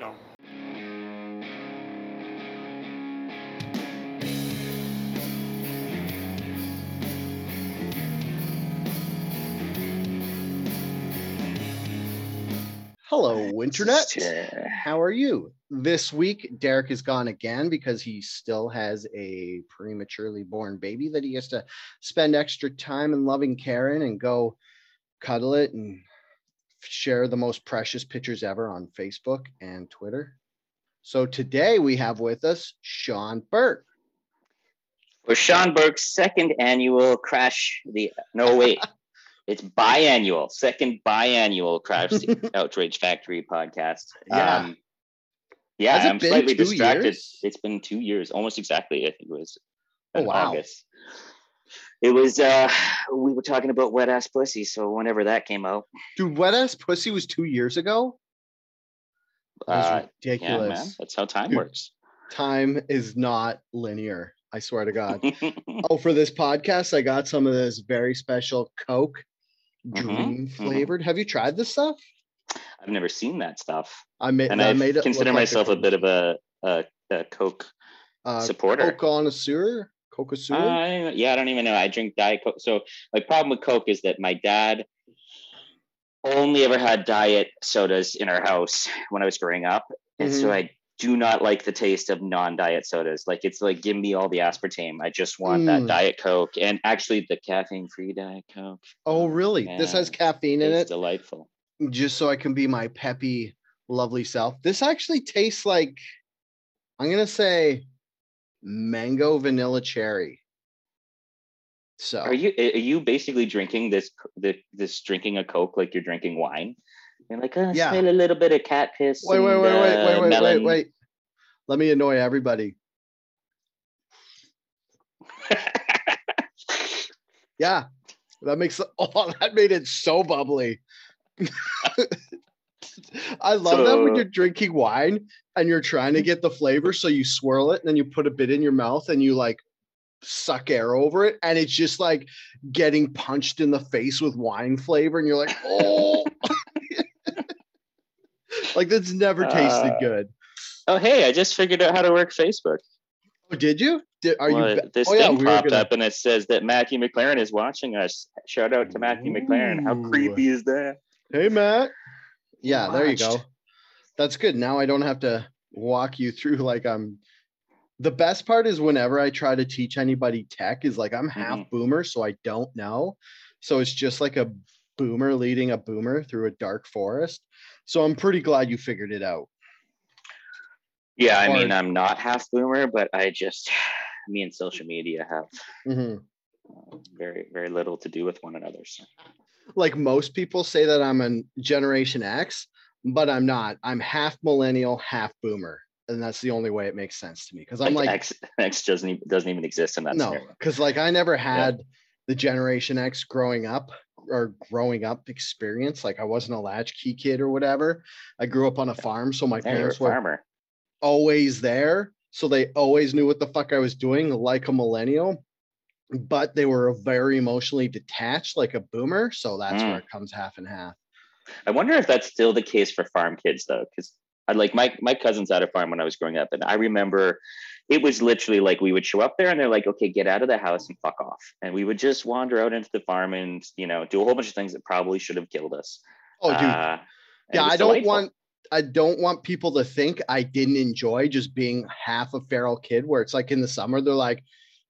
know. Hello, Internet. How are you? This week, Derek is gone again because he still has a prematurely born baby that he has to spend extra time in loving Karen and go cuddle it and share the most precious pictures ever on Facebook and Twitter. So today we have with us Sean Burke. For Sean Burke's second annual Crash the no wait, it's biannual, second biannual Crash the Outrage Factory podcast. Yeah. Um, yeah, I'm slightly distracted. years? It's been two years, almost exactly. I think it was Oh, wow. August. It was uh we were talking about wet ass pussy, so whenever that came out, Dude, Wet Ass Pussy was two years ago. That's uh, yeah, man, that's how time Dude. works. Time is not linear. I swear to God. oh, for this podcast, I got some of this very special Coke Mhm, dream mhm. flavored. Have you tried this stuff? I've never seen that stuff, I made and I made consider look like myself a bit of a a, a Coke uh, supporter. Coke connoisseur. Coke. Uh, yeah, I don't even know. I drink Diet Coke. So my problem with Coke is that my dad only ever had diet sodas in our house when I was growing up. And so Mhm. I do not like the taste of non-diet sodas. Like it's like give me all the aspartame. I just want that Mm. Diet Coke and actually the caffeine-free Diet Coke. oh, really? This has caffeine in it, delightful. just so I can be my peppy, lovely self. This actually tastes like I'm gonna say mango vanilla cherry. So Are you are you basically drinking this this, this drinking a Coke like you're drinking wine? You're like, oh, Yeah. smell a little bit of cat piss. wait, wait, and, wait, wait, uh, wait, wait, wait, melon." wait. Let me annoy everybody. Yeah, that makes oh that made it so bubbly. I love that when you're drinking wine and you're trying to get the flavor, so you swirl it and then you put a bit in your mouth and you like suck air over it, and it's just like getting punched in the face with wine flavor, and you're like, oh, like that's never tasted Uh, good. Oh, hey, I just figured out how to work Facebook. Oh, did you? Did, are Well, you? this oh yeah, thing we popped gonna. up and it says that Matthew McLaren is watching us. Shout out to Matthew McLaren. How creepy is that? Hey, Matt. Yeah, there you go. That's good. Now I don't have to walk you through like I'm. The best part is whenever I try to teach anybody tech is like I'm half Mhm. boomer, so I don't know. So it's just like a boomer leading a boomer through a dark forest. So I'm pretty glad you figured it out. Yeah, I mean, I'm not half boomer, but I just, me and social media have Mhm. uh, very, very little to do with one another. So. Like most people say that I'm a Generation X, but I'm not. I'm half millennial, half boomer, and that's the only way it makes sense to me because I'm Like, like X, X doesn't even, doesn't even exist in that no scenario. because like i never had the generation x growing up or growing up experience like i wasn't a latchkey kid or whatever i grew up on a farm so my Yeah, parents were farmer. always there so they always knew what the fuck i was doing like a millennial but they were very emotionally detached like a boomer so that's where Mm. it comes half and half I wonder if that's still the case for farm kids though, because I like my my cousins had a farm when I was growing up, and I remember it was literally like we would show up there and they're like, okay, get out of the house and fuck off, and we would just wander out into the farm and you know do a whole bunch of things that probably should have killed us. oh dude Uh, yeah i don't delightful. want i don't want people to think i didn't enjoy just being half a feral kid where it's like in the summer they're like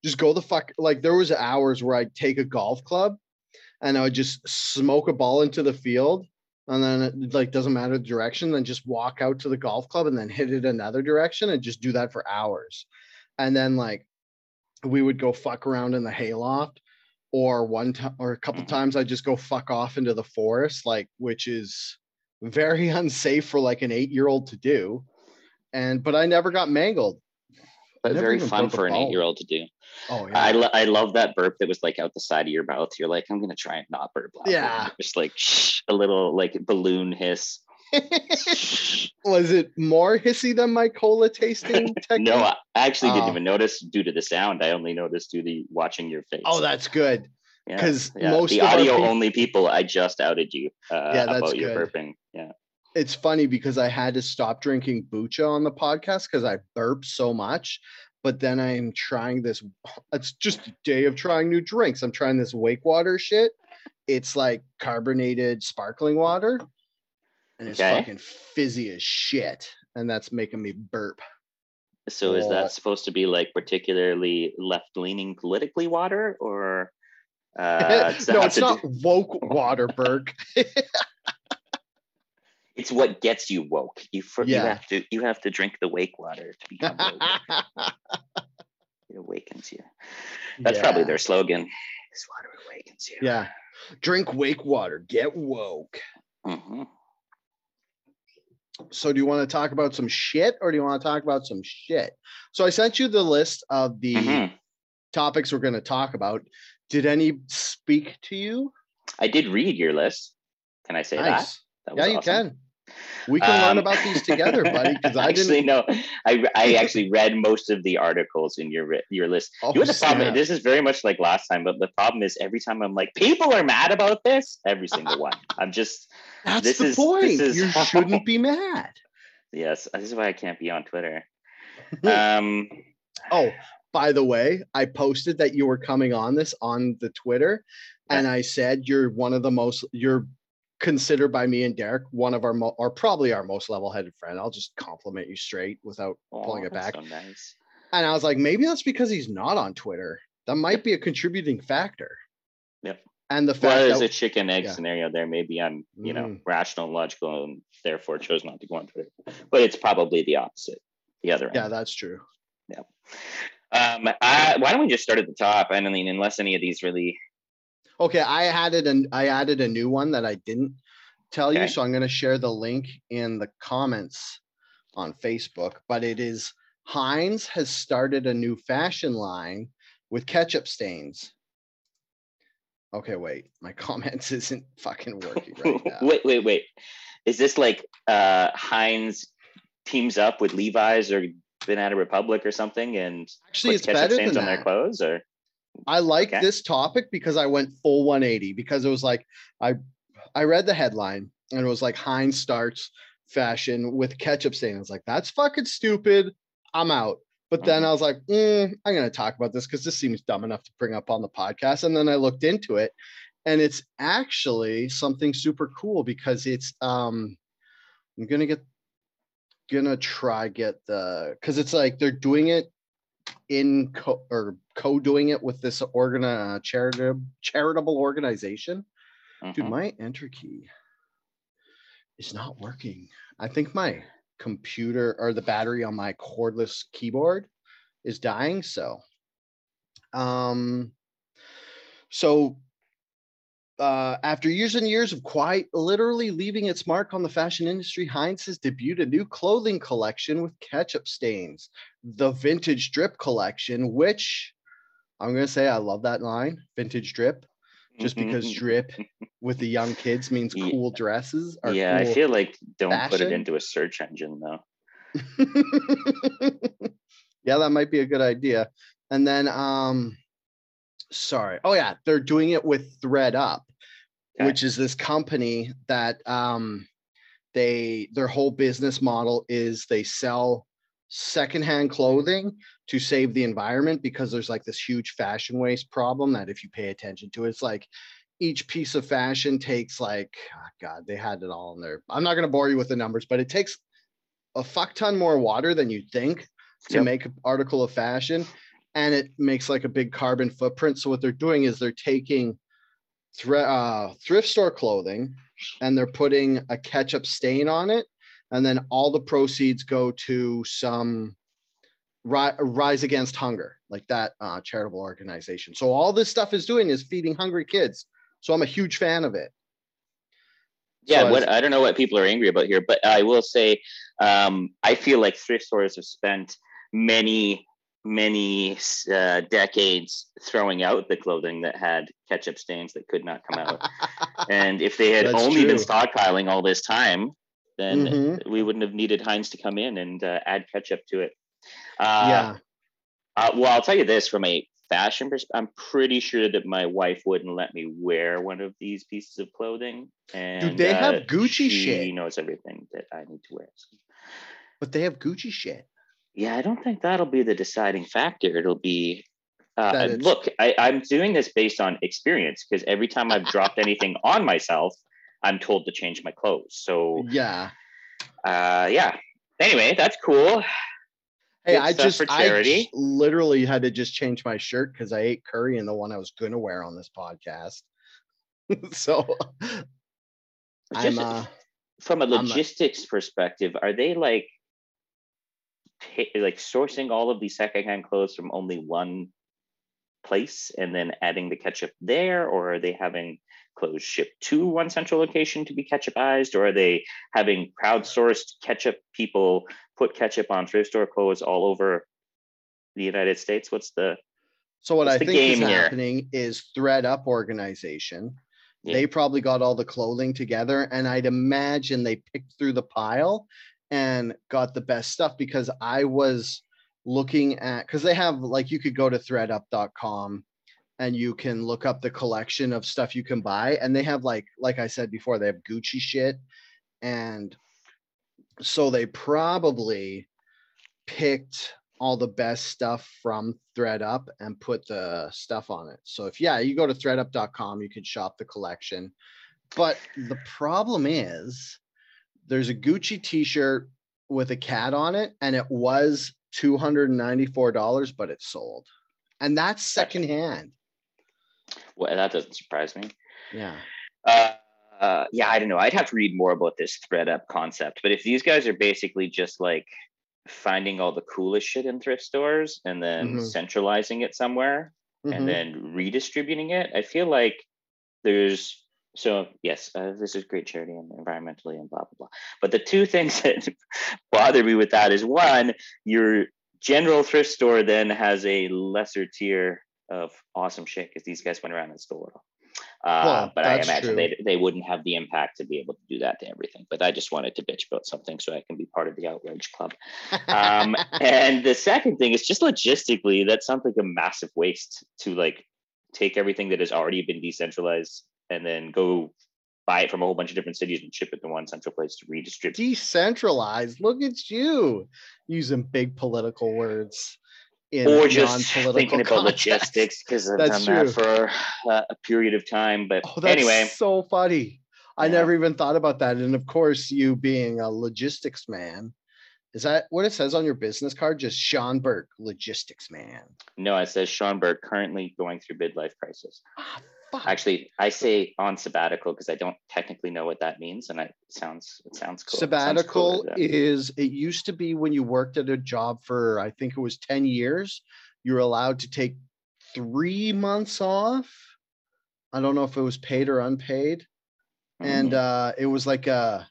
just go the fuck like there was hours where i'd take a golf club and i would just smoke a ball into the field and then it like doesn't matter the direction then just walk out to the golf club and then hit it another direction and just do that for hours. And then like we would go fuck around in the hayloft or one time or a couple times i just go fuck off into the forest like which is very unsafe for like an eight year old to do. And but i never got mangled but very fun for an eight year old to do. oh I, yeah lo- I love that burp that was like out the side of your mouth. You're like, I'm gonna try and not burp. loudly." Yeah. just like shh, a little like balloon hiss. was it more hissy than my cola tasting technique No, I actually didn't Oh. even notice due to the sound. I only noticed due to watching your face. oh that's good Because yeah. most the audio peop- only people, I just outed you uh, Yeah, that's about your burping. Yeah. It's funny because I had to stop drinking bucha on the podcast because I burp so much. But then I'm trying this. It's just a day of trying new drinks. I'm trying this Wake Water shit. It's like carbonated sparkling water, and it's Okay. fucking fizzy as shit. And that's making me burp. So is that supposed to be like particularly left leaning politically water or uh, no, it's to do- not woke water, Burke. it's what gets you woke. You for, you have to you have to drink the wake water to become woke. it awakens you. That's probably their slogan. This water awakens you. Yeah. Drink wake water, get woke. Mhm. So, do you want to talk about some shit or do you want to talk about some shit? So, I sent you the list of the Mhm. topics we're going to talk about. Did any speak to you? I did read your list. Can I say? Nice. that? Yeah, was you can. We can learn Um, about these together, buddy. Because I actually didn't. no, I I actually read most of the articles in your your list. Oh, you know the problem. This is very much like last time, but the problem is every time I'm like, people are mad about this. Every single one. I'm just That's this the is- point. this is you shouldn't be mad. yes. This is why I can't be on Twitter. Um, Oh, by the way, I posted that you were coming on this on the Twitter, and I said you're one of the most you're considered by me and Derek one of our mo- or probably our most level-headed friend. I'll just compliment you straight without pulling it back. So nice. And I was like, maybe that's because he's not on Twitter. That might be a contributing factor. Yep. And the fact Well, there's that a chicken egg yeah. scenario there. Maybe I'm, you know, Mhm. rational and logical, and therefore chose not to go on Twitter. But it's probably the opposite, the other end. yeah, that's true. Um, I, why don't we just start at the top? I mean, unless any of these really. Okay, I added an I added a new one that I didn't tell you, so I'm going to share the link in the comments on Facebook. But it is Heinz has started a new fashion line with ketchup stains. Okay, wait, my comments isn't fucking working right now. wait, wait, wait. Is this like uh, Heinz teams up with Levi's or Banana Republic or something and Actually, it's better stains on their clothes? Or I like Okay. this topic because I went full 180 because it was like I I read the headline and it was like Heinz starts fashion with ketchup stain. I was like, that's fucking stupid. I'm out. But then Mhm. I was like, mm, I'm gonna talk about this because this seems dumb enough to bring up on the podcast. And then I looked into it, and it's actually something super cool because it's um I'm gonna get gonna try get the because it's like they're doing it in co or co-doing it with this organ uh, charitable charitable organization. Dude, Mhm. my enter key is not working. I think my computer or the battery on my cordless keyboard is dying. So, um, so uh, after years and years of quite literally leaving its mark on the fashion industry, Heinz has debuted a new clothing collection with ketchup stains, the Vintage Drip collection, which I'm gonna say I love that line, Vintage Drip, just because drip with the young kids means cool dresses. Yeah, I feel like don't put it into a search engine though. yeah, that might be a good idea. And then, um, sorry. Oh yeah, they're doing it with ThredUp, Okay. which is this company that um, they their whole business model is they sell secondhand clothing to save the environment because there's like this huge fashion waste problem that if you pay attention to, it's like each piece of fashion takes like oh God, they had it all in there. I'm not gonna bore you with the numbers, but it takes a fuck ton more water than you think to Yep. make an article of fashion and it makes like a big carbon footprint so what they're doing is they're taking thre- uh, thrift store clothing and they're putting a ketchup stain on it and then all the proceeds go to some ri- rise against hunger like that uh, charitable organization. So all this stuff is doing is feeding hungry kids. So i'm a huge fan of it. Yeah, So I what I don't know what people are angry about here, but I will say um, I feel like thrift stores have spent many, many uh, decades throwing out the clothing that had ketchup stains that could not come out. and if they had That's only been stockpiling all this time, then Mhm. we wouldn't have needed Heinz to come in and uh, add ketchup to it. Uh, yeah uh, well, I'll tell you this from a fashion perspective, I'm pretty sure that my wife wouldn't let me wear one of these pieces of clothing. And they have uh, Gucci she shit. knows everything that I need to wear. So, But they have Gucci shit. yeah, I don't think that'll be the deciding factor. It'll be. Uh, look, I, I'm doing this based on experience because every time I've dropped anything on myself, I'm told to change my clothes. So, Yeah. uh, yeah. Anyway, that's cool. Hey, Good I just for I charity. j- literally had to just change my shirt because I ate curry in the one I was gonna wear on this podcast. so I'm uh from a I'm a- logistics perspective, are they like like sourcing all of these secondhand clothes from only one place and then adding the ketchup there, or are they having clothes shipped to one central location to be ketchupized, or are they having crowdsourced ketchup people put ketchup on thrift store clothes all over the United States? What's the so what I think is here? happening is ThredUp organization. Yeah. They probably got all the clothing together, and I'd imagine they picked through the pile and got the best stuff because I was looking at because they have like you could go to thredup.com and you can look up the collection of stuff you can buy and they have like like I said before they have Gucci shit and so they probably picked all the best stuff from thredup and put the stuff on it. So if yeah you go to thredup.com you can shop the collection. But the problem is there's a Gucci t-shirt with a cat on it and it was $294 but it's sold. And that's secondhand well, that doesn't surprise me. yeah Uh, uh, yeah, I don't know. I'd have to read more about this ThredUp concept. But if these guys are basically just like finding all the coolest shit in thrift stores and then Mhm. centralizing it somewhere Mhm. and then redistributing it, I feel like there's so yes, uh, this is great charity and environmentally and blah blah blah. But the two things that bother me with that is one, your general thrift store then has a lesser tier of awesome shit because these guys went around and stole it all. Uh, Well, but I imagine true. they they wouldn't have the impact to be able to do that to everything. But I just wanted to bitch about something so I can be part of the outrage club. Um, and the second thing is just logistically, that sounds like a massive waste to like take everything that has already been decentralized and then go buy it from a whole bunch of different cities and ship it to one central place to redistribute. decentralized look at you using big political words in Or just thinking about context. logistics because I've That's done true. that for uh, a period of time. But Oh, that's anyway, so funny. I Yeah. never even thought about that. And of course, you being a logistics man, is that what it says on your business card? Just Sean Burke, logistics man. no, it says Sean Burke currently going through midlife crisis. Ah, fuck. Actually, I say on sabbatical because I don't technically know what that means, and it sounds it sounds cool. It sounds sabbatical is it used to be when you worked at a job for I think it was 10 years, you were allowed to take three months off. I don't know if it was paid or unpaid. and Mhm. uh it was like a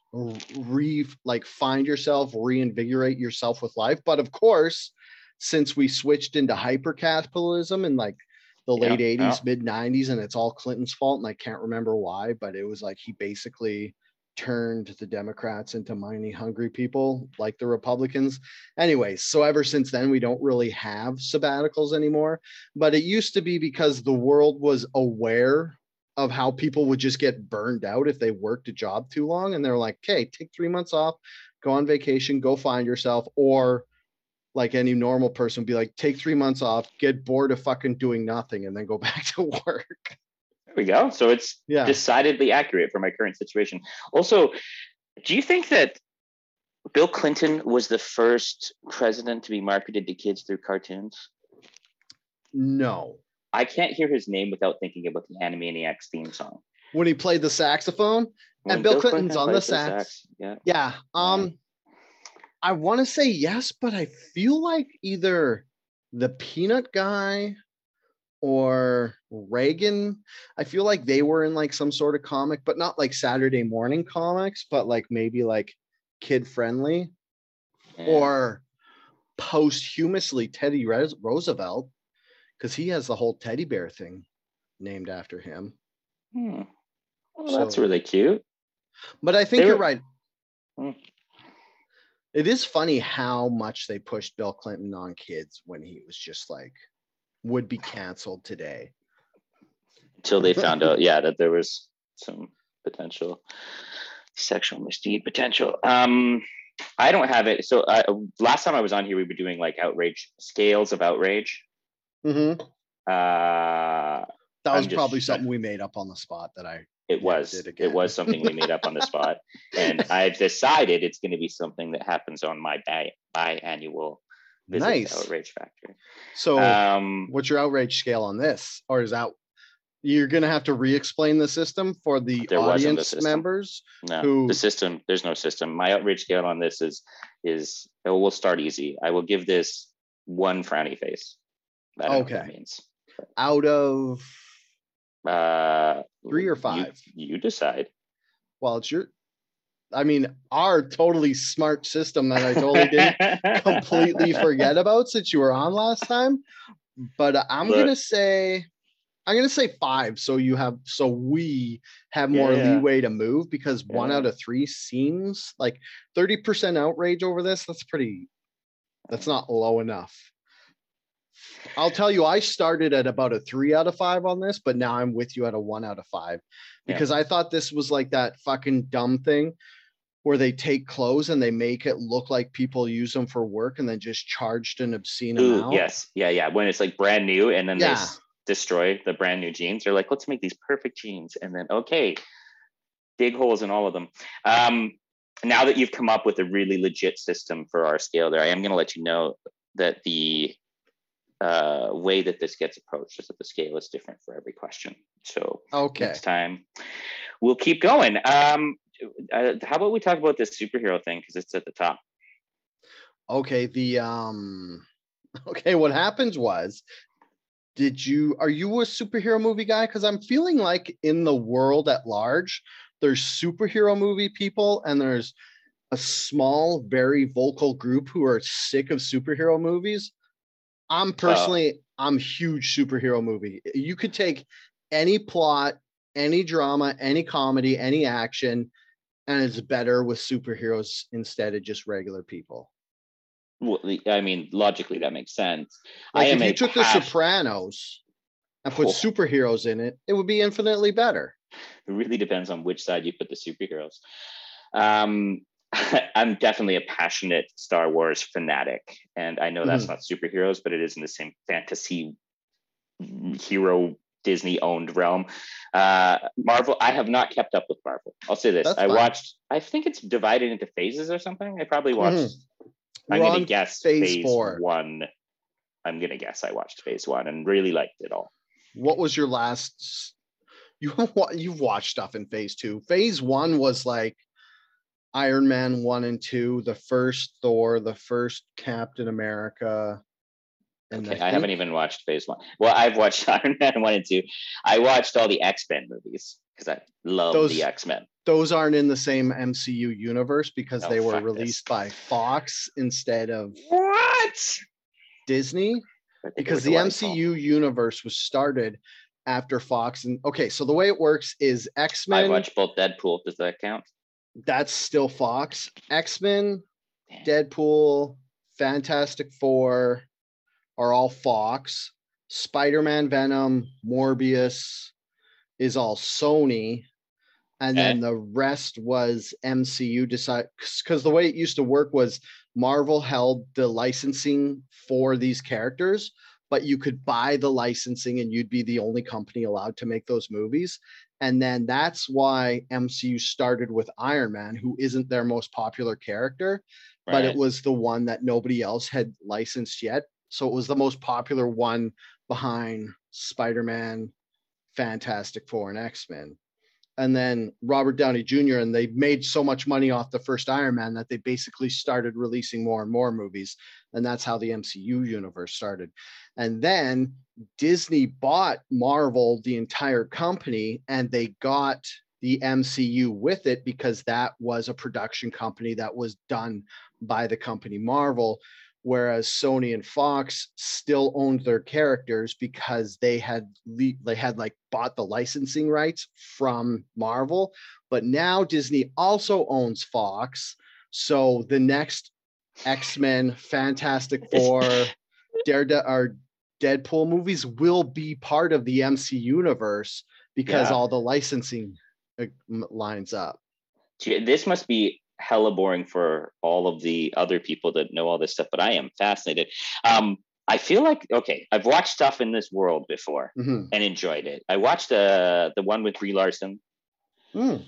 re like find yourself reinvigorate yourself with life but of course since we switched into hyper capitalism and like the Yeah, late 80s yeah. mid 90s and it's all clinton's fault and i can't remember why but it was like he basically turned the democrats into money hungry people like the republicans anyways so ever since then we don't really have sabbaticals anymore but it used to be because the world was aware of how people would just get burned out if they worked a job too long. And they're like, okay, take three months off, go on vacation, go find yourself. Or like any normal person, would be like, take three months off, get bored of fucking doing nothing, and then go back to work. There we go. So it's Yeah. decidedly accurate for my current situation. Also, do you think that Bill Clinton was the first president to be marketed to kids through cartoons? No. I can't hear his name without thinking about the Animaniacs theme song. When he played the saxophone. When Bill Clinton's on the plays sax. Yeah. Yeah. Um, I want to say yes, but I feel like either the peanut guy or Reagan. I feel like they were in like some sort of comic, but not like Saturday morning comics, but like maybe like kid friendly yeah. or posthumously Teddy Roosevelt, because he has the whole teddy bear thing named after him. Hmm. Well, that's really cute. But I think you're right. Hmm. It is funny how much they pushed Bill Clinton on kids when he was just like would be canceled today. Until they found out, yeah, that there was some potential sexual misdeed potential. Um, I don't have it. So uh, last time I was on here, we were doing like outrage scales of outrage. Mm-hmm. Uh, That was just- probably something we made up on the spot that I it was did it was something we made up on the spot, and I've decided it's going to be something that happens on my bi- biannual visit Nice. to Outrage Factory. so Um, what's your outrage scale on this? Or is that you're gonna have to re-explain the system for the audience members? no, who- the system. There's no system. My outrage scale on this is is oh, we'll start easy. I will give this one frowny face. I don't know what that Okay. means. Out of Uh, Three or five? You, decide. well, it's your I mean, our totally smart system that I totally didn't completely forget about since you were on last time. But I'm But- gonna say I'm gonna say five, so you have so we have more Yeah, yeah. leeway to move because one out of three seems like 30% outrage over this. That's pretty that's not low enough. I'll tell you, I started at about a three out of five on this, but now I'm with you at a one out of five Yeah. because I thought this was like that fucking dumb thing where they take clothes and they make it look like people use them for work and then just charged an obscene Ooh, amount. yes, yeah, yeah. When it's like brand new, and then they Yeah. s- destroy the brand new jeans. They're like, let's make these perfect jeans, and then okay, dig holes in all of them. Um, now that you've come up with a really legit system for our scale, there, I am going to let you know that the uh, way that this gets approached is that the scale is different for every question. So Okay. next time we'll keep going. Um, uh, how about we talk about this superhero thing because it's at the top. Okay. The um okay, what happens was did you are you a superhero movie guy? Because I'm feeling like in the world at large, there's superhero movie people and there's a small, very vocal group who are sick of superhero movies. I'm personally, I'm huge superhero movie. You could take any plot, any drama, any comedy, any action, and it's better with superheroes instead of just regular people. Well, I mean, logically that makes sense. Like I if you took The Sopranos and put Oh. superheroes in it, it would be infinitely better. It really depends on which side you put the superheroes. Um, I'm definitely a passionate Star Wars fanatic, and I know that's Mm-hmm. not superheroes, but it is in the same fantasy hero Disney owned realm. Uh, Marvel, I have not kept up with Marvel. I'll say this: That's I fine. watched. I think it's divided into phases or something. I probably watched. I'm Mm-hmm. We're gonna guess phase phase, four. one. I'm gonna guess I watched phase one and really liked it all. What was your last? You you've watched stuff in Phase Two. Phase One was like Iron Man one and two, the first Thor, the first Captain America, and Okay, I, I, haven't even watched phase one. Well, I've watched Iron Man one and two. I watched all the X Men movies because I love Those- the X Men. those aren't in the same MCU universe because Oh, they were fuck this. released by Fox instead of What? Disney. because the MCU universe was started after Fox. And okay, so the way it works is X Men. I watched both Deadpool. Does that count? That's still Fox. X Men, Deadpool, Fantastic Four are all Fox. Spider Man, Venom, Morbius is all Sony. And then the rest was MCU decide because the way it used to work was Marvel held the licensing for these characters, but you could buy the licensing and you'd be the only company allowed to make those movies. And then that's why MCU started with Iron Man, who isn't their most popular character, but it was the one that nobody else had licensed yet. So it was the most popular one behind Spider Man, Fantastic Four, and X Men. And then Robert Downey Jr. and they made so much money off the first Iron Man that they basically started releasing more and more movies. And that's how the MCU universe started. And then Disney bought Marvel, the entire company, and they got the MCU with it because that was a production company that was done by the company Marvel. Whereas Sony and Fox still owned their characters because they had le- they had like bought the licensing rights from Marvel, but now Disney also owns Fox. So the next X Men, Fantastic Four, Daredevil, or Deadpool movies will be part of the MC universe because Yeah. all the licensing uh, lines up. This must be hella boring for all of the other people that know all this stuff, but I am fascinated. Um, I feel like okay, I've watched stuff in this world before Mhm. and enjoyed it. I watched uh, the one with Brie Larson. Mm,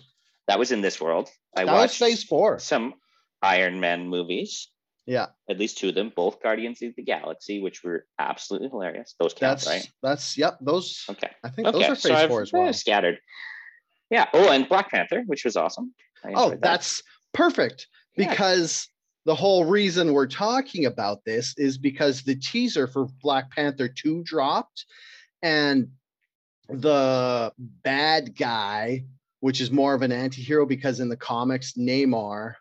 That was in this world. I that watched Phase Four. some Iron Man movies. Yeah, At least two of them, both Guardians of the Galaxy, which were absolutely hilarious. Those count, that's right? that's yep. Those Okay. I think Okay. those are so Phase I've Four as well. scattered. Yeah. Oh, and Black Panther, which was awesome. Oh, enjoyed that. Perfect Yeah. because the whole reason we're talking about this is because the teaser for Black Panther 2 dropped and the bad guy, which is more of an anti-hero because in the comics Namor,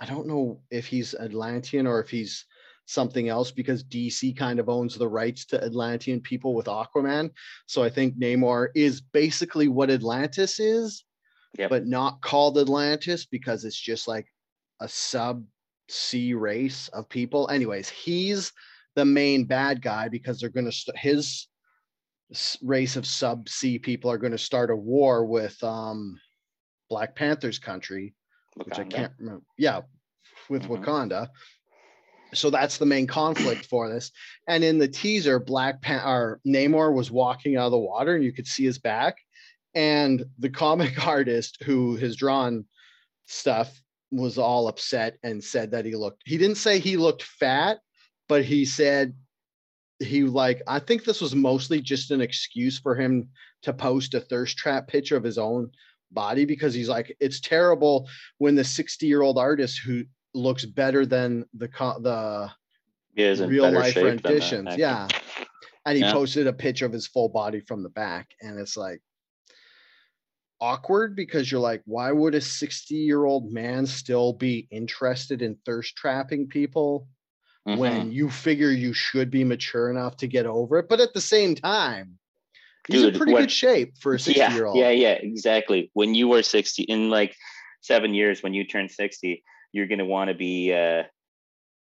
I don't know if he's Atlantean or if he's something else because DC kind of owns the rights to Atlantean people with Aquaman. So I think Namor is basically what Atlantis is, Yep. but not called Atlantis because it's just like a sub sea race of people. Anyways, he's the main bad guy because they're going to st- his race of sub sea people are going to start a war with um Black Panther's country, which I can't remember. Yeah, with Mhm. Wakanda. So that's the main conflict for this. And in the teaser, Black Pan or Namor was walking out of the water, and you could see his back. And the comic artist who has drawn stuff was all upset and said that he looked. He didn't say he looked fat, but he said he like. I think this was mostly just an excuse for him to post a thirst trap picture of his own body because he's like, it's terrible when the 60 year old artist who looks better than the the real life shape than the renditions. Yeah. And he Yeah. posted a picture of his full body from the back. And it's like awkward because you're like, why would a 60 year old man still be interested in thirst trapping people Mhm. when you figure you should be mature enough to get over it? But at the same time, he's Dude, in pretty good shape for a 60 yeah, year old. Yeah, yeah, exactly. When you were 60, in like seven years, when you turn 60, you're gonna want to be uh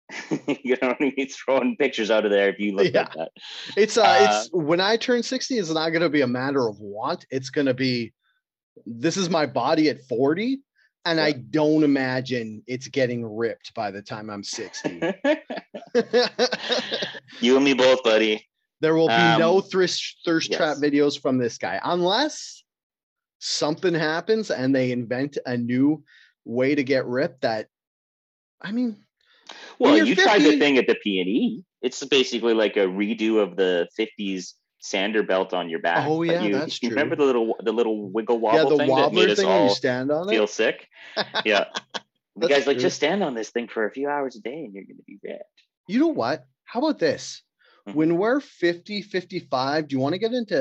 you know be throwing pictures out of there if you look Yeah. like that. It's uh, Uh, it's when I turn 60, it's not gonna be a matter of want. It's gonna be this is my body at 40. And I don't imagine it's getting ripped by the time I'm 60. you and me both, buddy. there will be no Um, thirst, thirst trap videos from this guy unless something happens and they invent a new way to get ripped that I mean Well, you're you tried the thing at the P and E. It's basically like a redo of the '50s sander belt on your back. Oh, yeah, you, that's you true. Remember the little the little wiggle yeah wobble the thing that made us thing all you stand on feel it sick? Yeah. The That's guy's like, true. just stand on this thing for a few hours a day, and you're gonna be ripped. you know what how about this Mhm. when we're 50 55 do you want to get into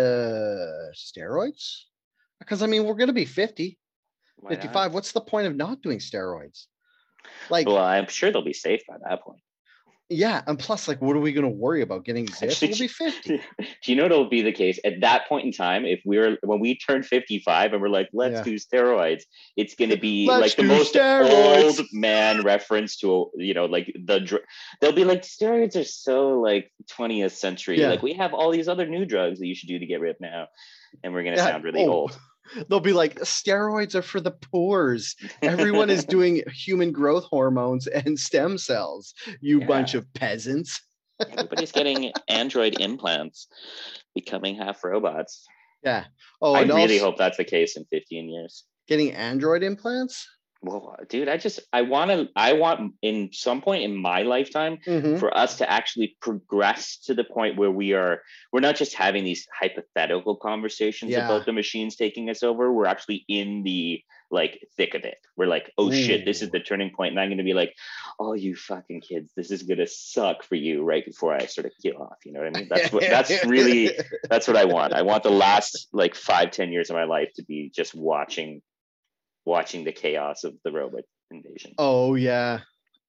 steroids because I mean we're going to be 50 Why not? 55 what's the point of not doing steroids like Well, I'm sure they'll be safe by that point. Yeah and plus like what are we going to worry about getting zipped we'll be 50 Do you know what'll be the case at that point in time? If we're when we turn 55 and we're like, let's Yeah. do steroids, it's gonna be Let's like the most steroids. old man reference to you know, like the dr- they'll be like steroids are so like 20th century. Yeah. Like we have all these other new drugs that you should do to get ripped now, and we're gonna Yeah, sound really oh, old. They'll be like steroids are for the poors everyone is doing human growth hormones and stem cells you Yeah. bunch of peasants Everybody's getting android implants, becoming half robots. yeah oh I really also hope that's the case in 15 years. getting android implants Well, dude, I just I want to I want in some point in my lifetime Mhm. for us to actually progress to the point where we are we're not just having these hypothetical conversations Yeah. about the machines taking us over. We're actually in the like thick of it. We're like oh shit this is the turning point and i'm going to be like oh you fucking kids this is going to suck for you right before i sort of kill off you know what i mean? That's what that's really that's what i want. I want the last like five ten years of my life to be just watching watching the chaos of the robot invasion oh yeah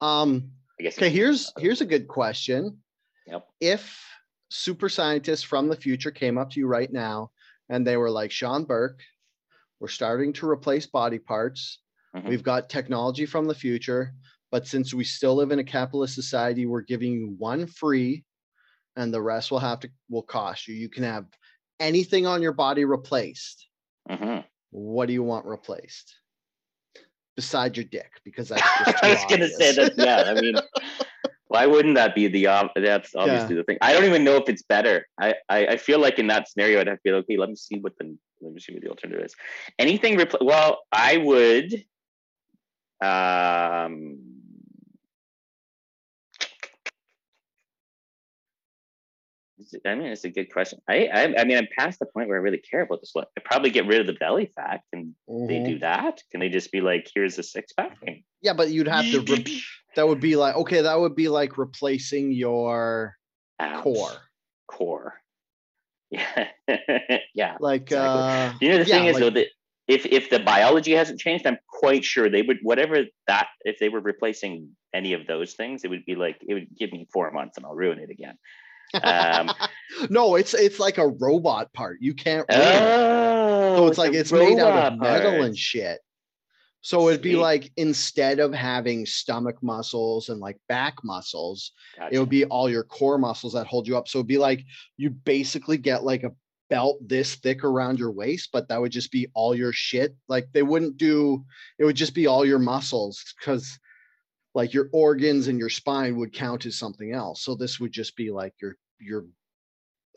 um i guess okay here's here's a good question yep if super scientists from the future came up to you right now and they were like sean burke we're starting to replace body parts Mhm. We've got technology from the future, but since we still live in a capitalist society, we're giving you one free and the rest will have to will cost you. You can have anything on your body replaced. Mhm. What do you want replaced? Beside your dick, because that's just I was gonna say that. Yeah, I mean, why wouldn't that be the ob- that's obviously the thing. I don't even know if it's better. I, I I feel like in that scenario, I'd have to be like, okay, let me see what the let me see what the alternative is. Anything repl- Well, I would. Um. is it- I mean, it's a good question. I, I I mean, I'm past the point where I really care about this. One. I probably get rid of the belly fat. Can they Mhm. do that? Can they just be like, here's a six pack? Yeah, but you'd have to. Re- that would be like okay. That would be like replacing your Abs. core. core. Yeah, yeah. Like Exactly. uh, You know, the yeah, thing is like- though that if if the biology hasn't changed, I'm quite sure they would whatever that if they were replacing any of those things, it would be like it would give me four months and I'll ruin it again. Um, no, it's it's like a robot part. You can't. oh, so it's like it's made out of metal part. and shit. So it'd be like instead of having stomach muscles and like back muscles, it would be all your core muscles that hold you up. So it'd be like you basically get like a belt this thick around your waist, but that would just be all your shit. Like they wouldn't do it would just be all your muscles because like your organs and your spine would count as something else. So this would just be like your your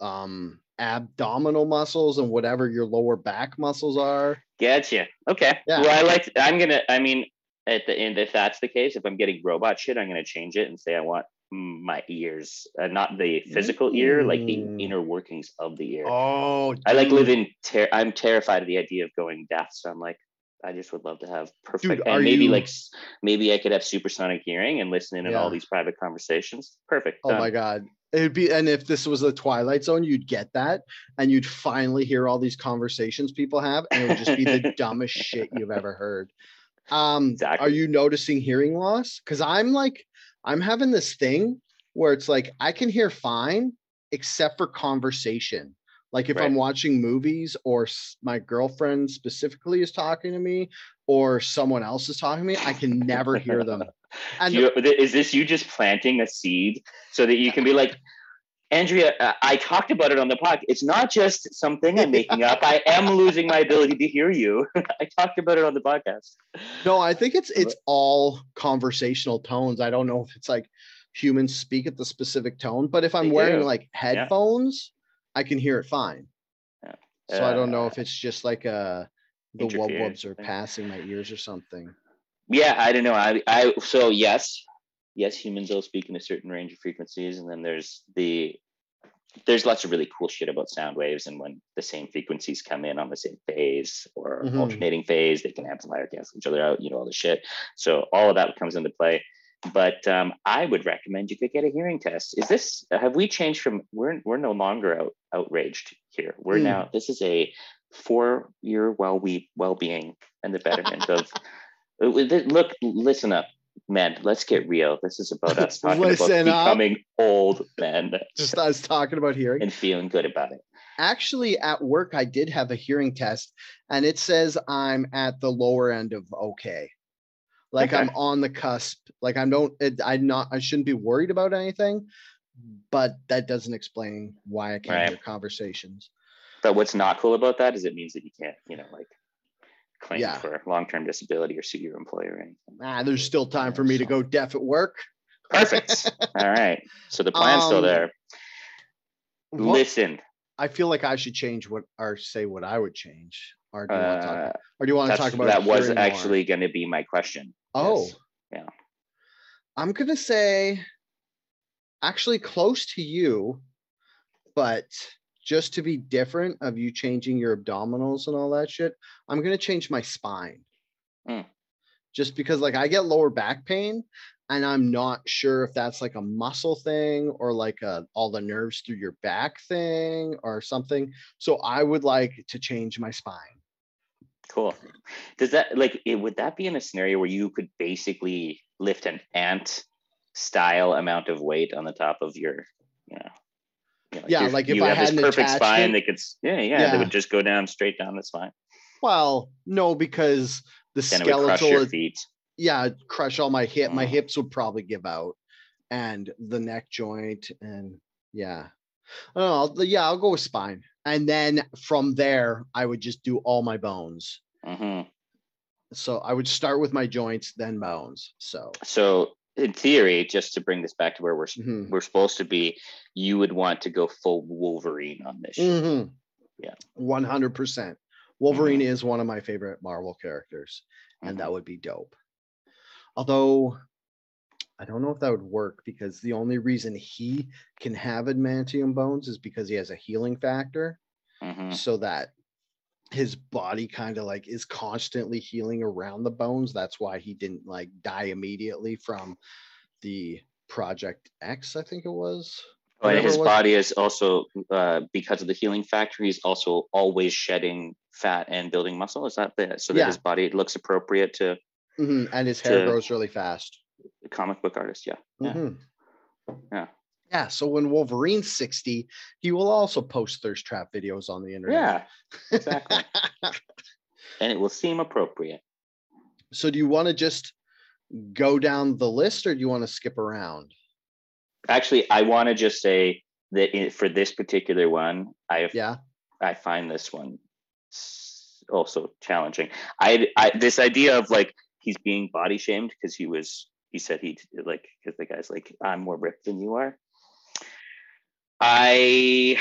um abdominal muscles and whatever your lower back muscles are. Gotcha. Okay. Yeah. Well, I like. I'm gonna. I mean, at the end, if that's the case, if I'm getting robot shit, I'm gonna change it and say I want my ears, uh, not the physical ear, like the Mm. inner workings of the ear. Oh, I like dude. living. Ter- I'm terrified of the idea of going deaf. So I'm like, I just would love to have perfect. are and maybe you- like, maybe I could have supersonic hearing and listen in on all these private conversations. Perfect. Oh my god. It'd be and if this was the Twilight Zone, you'd get that and you'd finally hear all these conversations people have, and it would just be the dumbest shit you've ever heard. Um, are you noticing hearing loss? Because I'm like, I'm having this thing where it's like I can hear fine except for conversation. Like if I'm watching movies or my girlfriend specifically is talking to me or someone else is talking to me, I can never hear them. And you, is this you just planting a seed so that you can be like, Andrea, uh, I talked about it on the podcast. It's not just something I'm making up. I am losing my ability to hear you. I talked about it on the podcast. No, I think it's it's all conversational tones. I don't know if it's like humans speak at the specific tone, but if I'm They wearing do. like headphones, I can hear it fine. Yeah. So I don't know Uh, if it's just like uh the wub wubs are passing my ears or something. Yeah, I don't know. I, I so yes, yes, humans will speak in a certain range of frequencies, and then there's the there's lots of really cool shit about sound waves, and when the same frequencies come in on the same phase or Mhm. alternating phase, they can amplify or cancel each other out. You know all the shit. So all of that comes into play. But um, I would recommend you could get a hearing test. Is this have we changed from we're we're no longer out, outraged here. We're Hmm. now this is a for your well we well being and the betterment of uh, look listen up men let's get real this is about us talking Listen about up. becoming old men Just us talking about hearing. and feeling good about it Actually, at work, I did have a hearing test, and it says I'm at the lower end of okay. Like I'm on the cusp. Like I'm don't. It, I'm not. I shouldn't be worried about anything, but that doesn't explain why I can't Right. hear conversations. but what's not cool about that is it means that you can't you know like claim Yeah. for long-term disability or sue your employer or anything Ah, there's still time for me to go deaf at work. perfect all right so the plan's still Um, there What- listen I feel like I should change what or say what I would change. Or do you want to talk? uh, Or do you want to talk about that was actually going to be my question Oh, Yes. yeah. I'm gonna say actually close to you, but just to be different of you changing your abdominals and all that shit, I'm gonna change my spine. Mm. Just because like I get lower back pain and I'm not sure if that's like a muscle thing or like a all the nerves through your back thing or something. So I would like to change my spine. Cool. Does that like it, would that be in a scenario where you could basically lift an ant style amount of weight on the top of your, you know, you know, Yeah, you're- like if you I had this perfect spine attachment- that could, yeah, yeah, Yeah. that would just go down straight down the spine. Well, no, because the Then it skeletal your feet. yeah, crush all my hip. My Mm. hips would probably give out, and the neck joint, and Yeah. Oh, yeah, I'll go with spine. And then from there, I would just do all my bones. hmm So I would start with my joints, then bones. So So in theory, just to bring this back to where we're mhm. we're supposed to be, you would want to go full Wolverine on this. Mhm. Yeah. 100%. Wolverine is one of my favorite Marvel characters, and that would be dope. Although I don't know if that would work because the only reason he can have adamantium bones is because he has a healing factor, Mhm. so that his body kind of like is constantly healing around the bones. That's why he didn't like die immediately from the Project X, I think it was. Whatever his was. body is also uh, because of the healing factor. He's also always shedding fat and building muscle. Is that the so that Yeah. his body looks appropriate to Mhm, And his hair To- grows really fast. The comic book artist? Yeah. Yeah. Mhm. Yeah. Yeah. So when Wolverine's 60, he will also post thirst trap videos on the internet. Yeah. Exactly. and it will seem appropriate. so do you want to just go down the list or do you want to skip around? Actually, I want to just say that for this particular one, I Yeah. I find this one also challenging. I, I this idea of like he's being body shamed because he was he said he like because the guy's like I'm more ripped than you are. I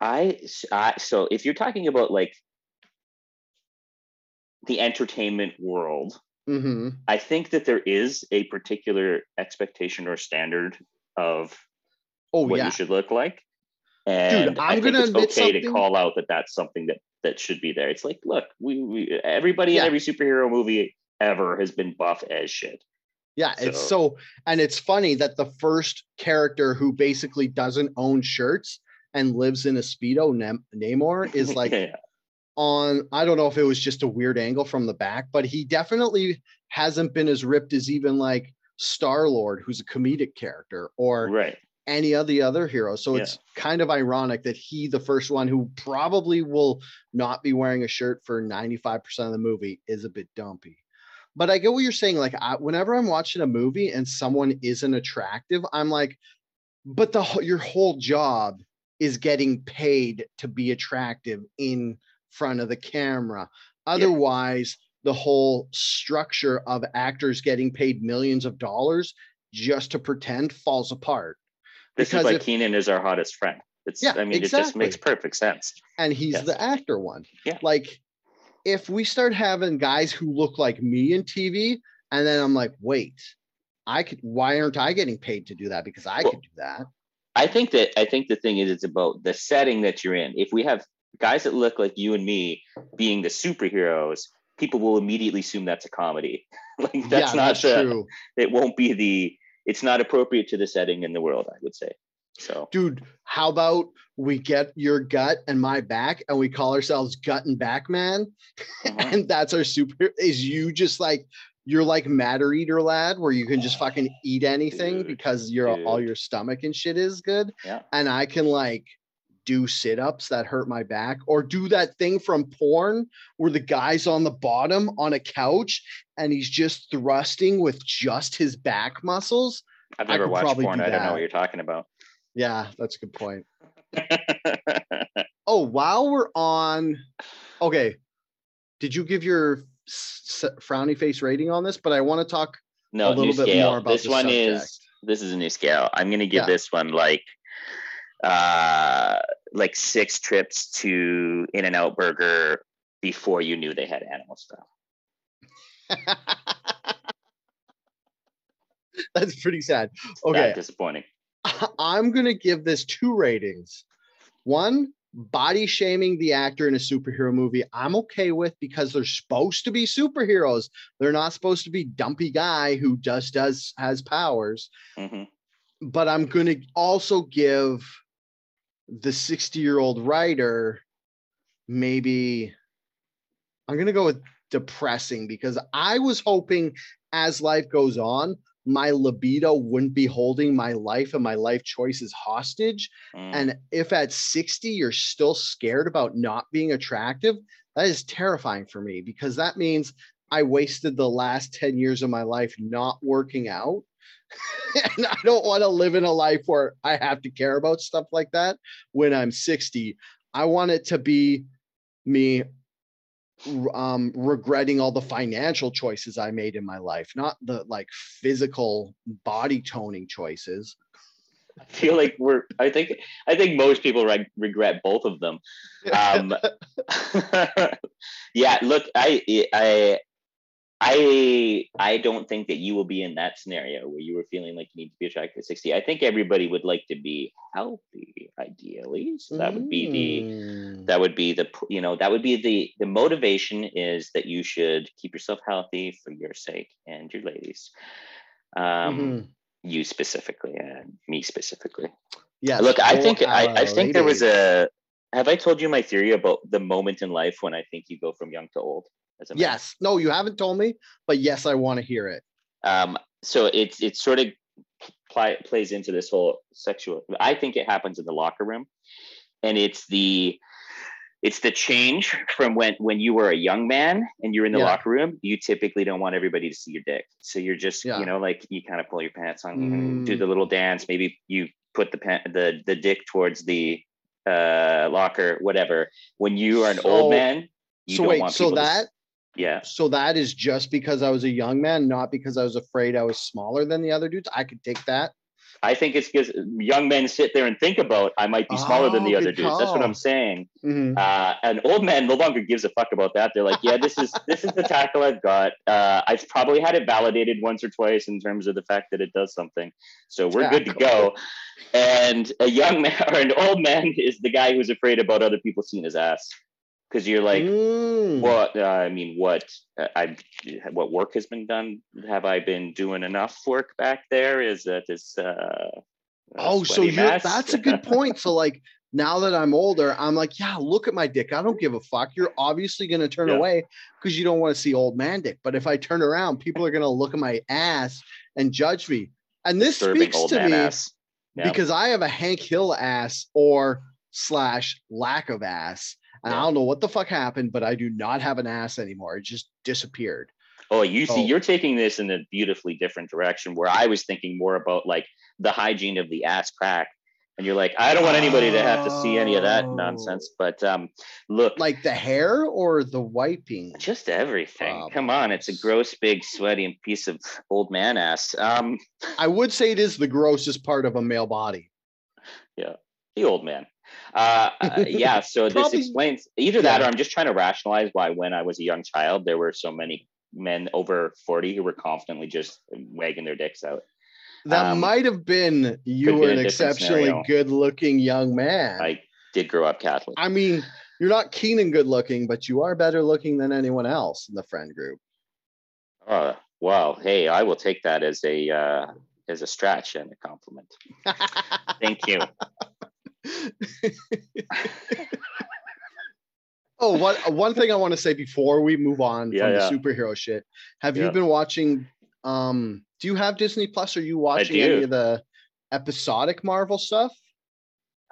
I I so if you're talking about like the entertainment world, hmm I think that there is a particular expectation or standard of Oh what yeah. you should look like. And I I'm think it's okay to call out that that's something that that should be there. It's like, look, we, we everybody Yeah. in every superhero movie ever has been buff as shit. Yeah, it's So- so and it's funny that the first character who basically doesn't own shirts and lives in a speedo, Nem- Namor, is like yeah, on. I don't know if it was just a weird angle from the back, but he definitely hasn't been as ripped as even like Star Lord, who's a comedic character, or right. any of the other heroes. So Yeah. it's kind of ironic that he, the first one who probably will not be wearing a shirt for 95% of the movie, is a bit dumpy. But I get what you're saying. Like, I, whenever I'm watching a movie and someone isn't attractive, I'm like, but the your whole job is getting paid to be attractive in front of the camera. Otherwise, the whole structure of actors getting paid millions of dollars just to pretend falls apart. This Because is why if- Keenan is our hottest friend. It's Yeah, I mean, it just makes perfect sense. and he's Yes. the actor one. Yeah. Like if we start having guys who look like me in TV, and then I'm like, wait, I could why aren't I getting paid to do that? Because I Well- could do that. I think that I think the thing is it's about the setting that you're in. If we have guys that look like you and me being the superheroes, people will immediately assume that's a comedy. like that's yeah, not that's the, true. it won't be the it's not appropriate to the setting in the world, I would say. So Dude, how about we get your gut and my back and we call ourselves gut and back man? uh-huh. And that's our super is you just like you're like matter eater lad where you can just fucking eat anything Dude, because your all your stomach and shit is good. Yeah. And I can like do sit-ups that hurt my back or do that thing from porn where the guy's on the bottom on a couch and he's just thrusting with just his back muscles. I've never watched porn. do I don't know what you're talking about. Yeah, that's a good point. Oh, while we're on, okay, did you give your frowny face rating on this? But I want to talk. no, a little bit scale. more about this the one subject. is this is a new scale. I'm gonna give Yeah. this one like uh like six trips to In-N-Out Burger before you knew they had animal stuff. That's pretty sad. Okay, disappointing. I'm gonna give this two ratings. One, body shaming the actor in a superhero movie. I'm okay with because they're supposed to be superheroes. They're not supposed to be dumpy guy who just does has powers. hmm but I'm going to also give the 60 year old writer maybe I'm going to go with depressing because I was hoping as life goes on, my libido wouldn't be holding my life and my life choices hostage. Mm. And if at 60 you're still scared about not being attractive, that is terrifying for me because that means I wasted the last 10 years of my life not working out and I don't want to live in a life where I have to care about stuff like that when I'm 60. I want it to be me um regretting all the financial choices I made in my life, not the like physical body toning choices. I feel like we're. I think. I think most people re- regret both of them. Um, yeah. Look, I, I, I, I don't think that you will be in that scenario where you were feeling like you need to be attracted at sixty. I think everybody would like to be healthy, ideally. So that would be the. Mm. That would be the. You know, that would be the the motivation is that you should keep yourself healthy for your sake and your ladies. Um, Mhm. you specifically and me specifically. Yeah. Look, I think I, I think there was a. Have I told you my theory about the moment in life when I think you go from young to old? As a man? Yes. No, you haven't told me, but yes, I want to hear it. Um. So it's it sort of ply, plays into this whole sexual. I think it happens in the locker room, and it's the. It's the change from when when you were a young man and you're in the Yeah. locker room. You typically don't want everybody to see your dick, so you're just Yeah. you know like you kind of pull your pants on, Mm. do the little dance. Maybe you put the pan, the the dick towards the uh locker, whatever. When you are an So- old man, you so don't wait, want so that yeah. so that is just because I was a young man, not because I was afraid I was smaller than the other dudes. I could take that. I think it's because young men sit there and think about I might be smaller than the Oh, other dudes. That's what. I'm saying. Mhm. Uh, an old man no longer gives a fuck about that. They're like, yeah, this is this is the tackle I've got. Uh, I've probably had it validated once or twice in terms of the fact that it does something. So we're good to go. And a young man or an old man is the guy who's afraid about other people seeing his ass. Because you're like, Mm. what? Uh, I mean, what? Uh, I what work has been done? Have I been doing enough work back there? Is that is uh, Oh, so that's a good point. So like now that I'm older, I'm like, yeah, look at my dick. I don't give a fuck. You're obviously gonna turn Yeah. away because you don't want to see old man dick. But if I turn around, people are gonna look at my ass and judge me. And this Disturbing speaks to me. Yeah. because I have a Hank Hill ass or slash lack of ass. And I don't know what the fuck happened, but I do not have an ass anymore. It just disappeared. Oh, you see, Oh. you're taking this in a beautifully different direction where I was thinking more about like the hygiene of the ass crack. And you're like, I don't want anybody to have to see any of that Oh. nonsense. But um, look, Like the hair or the wiping. just everything. Oh, Come on, it's a gross, big, sweaty piece of old man ass. Um, I would say it is the grossest part of a male body. Yeah, the old man. Uh, uh, yeah. So this explains either that, or I'm just trying to rationalize why, when I was a young child, there were so many men over 40 who were confidently just wagging their dicks out. That Um, might have been you were be an exceptionally scenario. good looking young man. I did grow up Catholic. I mean, you're not Keenan good looking, but you are better looking than anyone else in the friend group. Oh, wow. Hey, I will take that as a uh, as a stretch and a compliment. Thank you. oh, what one thing I want to say before we move on Yeah, from yeah. the superhero shit. Have Yeah. you been watching um do you have Disney Plus? Are you watching any of the episodic Marvel stuff?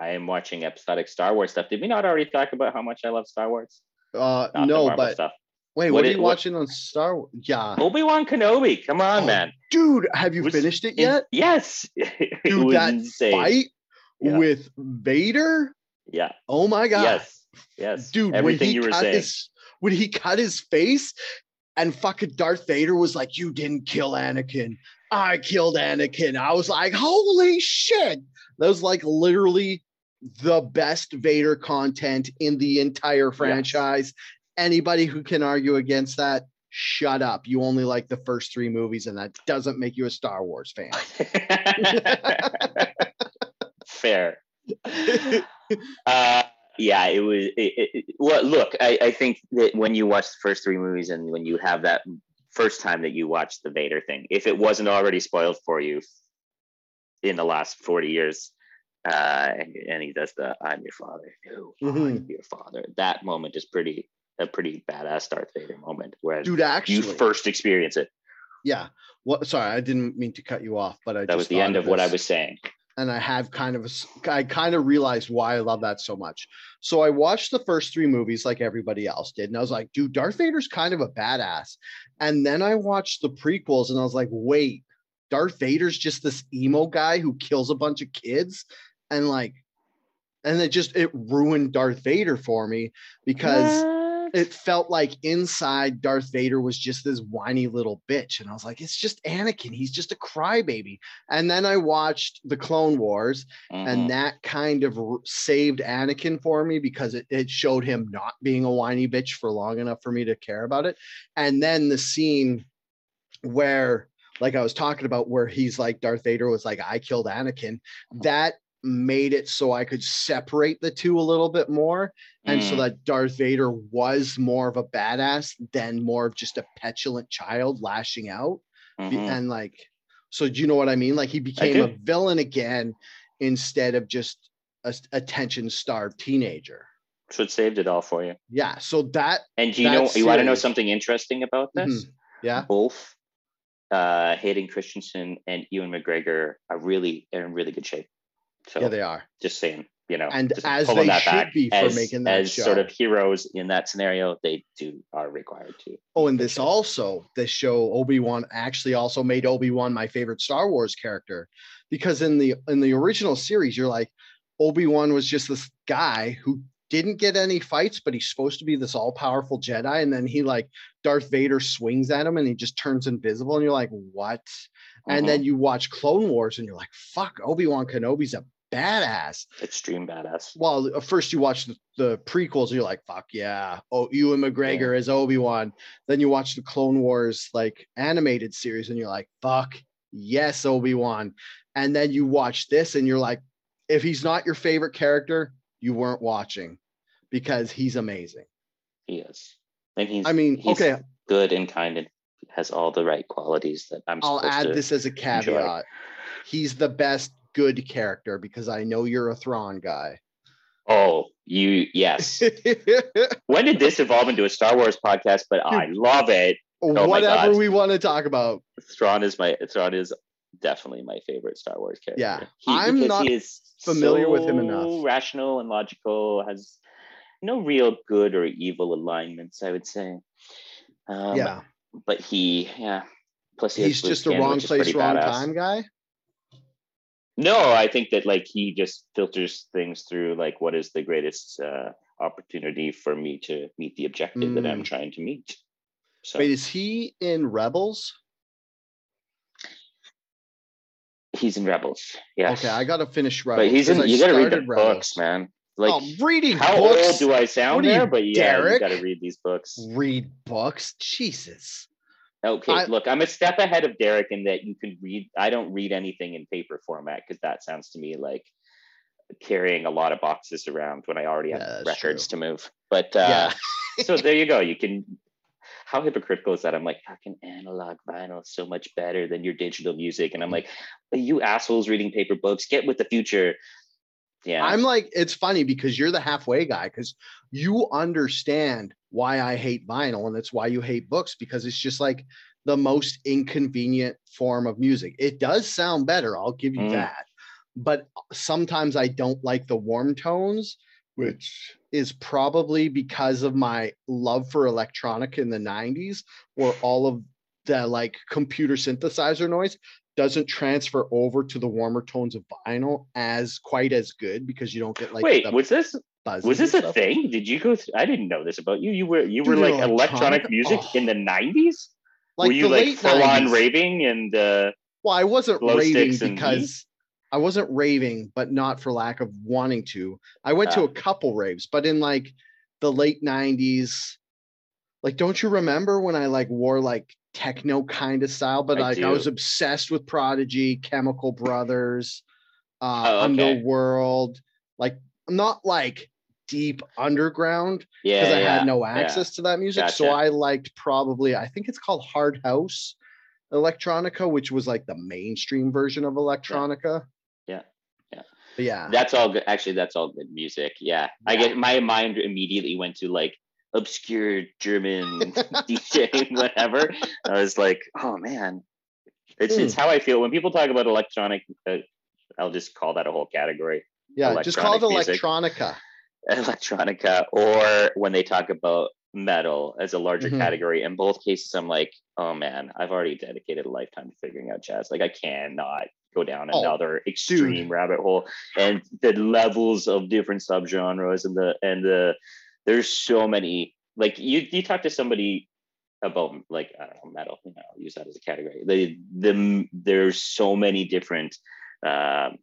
I am watching episodic Star Wars stuff. Did we not already talk about how much I love Star Wars? Uh Not no, but stuff. wait, What what, are it- you what- watching on Star Wars? Yeah. Obi Wan Kenobi. Come on, Oh, man. Dude, have you Was finished it yet? yes. it Dude, that insane. fight Yeah. with Vader? Yeah. Oh my god. Yes. Yes. dude Everything you were cut saying. his when he cut his face and fucking darth vader was like you didn't kill anakin i killed anakin i was like holy shit that was like literally the best vader content in the entire franchise anybody who can argue against that shut up you only like the first three movies and that doesn't make you a star wars fan Fair. uh, yeah, it was. It, it, well, look, I, I think that when you watch the first three movies and when you have that first time that you watch the Vader thing, if it wasn't already spoiled for you in the last 40 years, uh, and, and he does the "I'm your father," no, I'm your father. That moment is pretty a pretty badass Darth Vader moment where dude actually you first experience it. yeah what sorry i didn't mean to cut you off but i That just was the end of what I was saying. And I have kind of I kind of realized why I love that so much. So I watched the first three movies like everybody else did, and I was like, dude, Darth Vader's kind of a badass. And then I watched the prequels, and I was like, wait, Darth Vader's just this emo guy who kills a bunch of kids and like and it just it ruined Darth Vader for me because What? It felt like inside Darth Vader was just this whiny little bitch. And I was like, it's just Anakin. He's just a crybaby. And then I watched the Clone Wars, Mhm. and that kind of saved Anakin for me because it, it showed him not being a whiny bitch for long enough for me to care about it. And then the scene where, like I was talking about, where he's like, Darth Vader was like, I killed Anakin, that made it so I could separate the two a little bit more and so Mm. that Darth Vader was more of a badass than more of just a petulant child lashing out. Mhm. And like, so do you know what I mean? Like he became a villain again instead of just a attention starved teenager. So it saved it all for you. Yeah. So that, And do you know you want to know something interesting about this? Mhm. yeah. Both uh Hayden Christensen and Ewan McGregor are really are in really good shape. So Yeah, they are. just saying, you know, And as they that should back. be for as, making that as sort of heroes in that scenario, they do are required to. Oh, and this sure. also, this show Obi-Wan actually also made Obi-Wan my favorite Star Wars character. Because in the in the original series, you're like, Obi-Wan was just this guy who didn't get any fights, but he's supposed to be this all-powerful Jedi. And then he like Darth Vader swings at him and he just turns invisible. And you're like, what? And Mhm. then you watch Clone Wars and you're like, fuck, Obi-Wan Kenobi's a badass. extreme badass. Well, first you watch the, the prequels, you're like, fuck yeah. Oh, Ewan McGregor as Obi-Wan. Then you watch the Clone Wars like animated series, and you're like, fuck yes, Obi-Wan. And then you watch this and you're like, if he's not your favorite character, you weren't watching because he's amazing. He is. And he's I mean, he's okay, good and kind and has all the right qualities that I'm I'll add this as a caveat. He's the best good character because I know you're a Thrawn guy. Oh, you yes. when did this evolve into a Star Wars podcast? But I love it. Oh Whatever we want to talk about. Thrawn is my Thrawn is definitely my favorite Star Wars character. Yeah, He- I'm not he is familiar with him so enough. Rational and logical, has no real good or evil alignments. I would say. Um, yeah. But he yeah. Plus, he he's just a skin, wrong place, wrong badass. time guy. No, I think that like he just filters things through like what is the greatest uh, opportunity for me to meet the objective that I'm Mm. trying to meet. So Wait, is he in Rebels? he's in Rebels. Yeah. Okay, I gotta finish Rebels. but he's in. I You got to read the Rebels. books, man. Like oh, reading how books. old do I sound there? you, but yeah, you got to read these books. Read books. Jesus. Okay, I- look, I'm a step ahead of Derek in that you can read. I don't read anything in paper format because that sounds to me like carrying a lot of boxes around when I already have Yeah, records true. to move. But uh, yeah. so there you go. You can. How hypocritical is that? I'm like, fucking analog vinyl so much better than your digital music, and I'm like, you assholes reading paper books, get with the future. Yeah, I'm like, it's funny because you're the halfway guy because you understand why I hate vinyl and it's why you hate books because it's just like the most inconvenient form of music. It does sound better, I'll give you Mm. that. But sometimes I don't like the warm tones, which is probably because of my love for electronic in the 90s, where all of the like computer synthesizer noise doesn't transfer over to the warmer tones of vinyl as quite as good because you don't get like wait. Was this was this a stuff. thing? Did you go? Through, I didn't know this about you. You were you were like electronic- electronic music oh. in the '90s. Like were you like full on raving and uh, Well, I wasn't raving because I wasn't raving, but not for lack of wanting to. I went to Ah. a couple raves, but in like the late 90s, like don't you remember when I like wore like techno kind of style, but I like I was obsessed with Prodigy, Chemical Brothers, uh Oh, okay. Underworld, like not like deep underground yeah, because I yeah, had no yeah. access to that music. So I liked probably, I think it's called Hard House Electronica, which was like the mainstream version of electronica. Yeah. Yeah. Yeah. That's all good. Actually, that's all good music. Yeah, I Yeah. get my mind immediately went to like obscure German DJ, whatever. I was like, oh man, it's it's Hmm. how I feel when people talk about electronic. Uh, I'll just call that a whole category. yeah. Just call it music. electronica. electronica or when they talk about metal as a larger Mhm. category. In both cases, I'm like, oh man, I've already dedicated a lifetime to figuring out jazz. Like I cannot go down Oh, another extreme rabbit hole. And the levels of different subgenres and the and the there's so many. Like you you talk to somebody about like I don't know metal, you know, I'll use that as a category. The the there's so many different um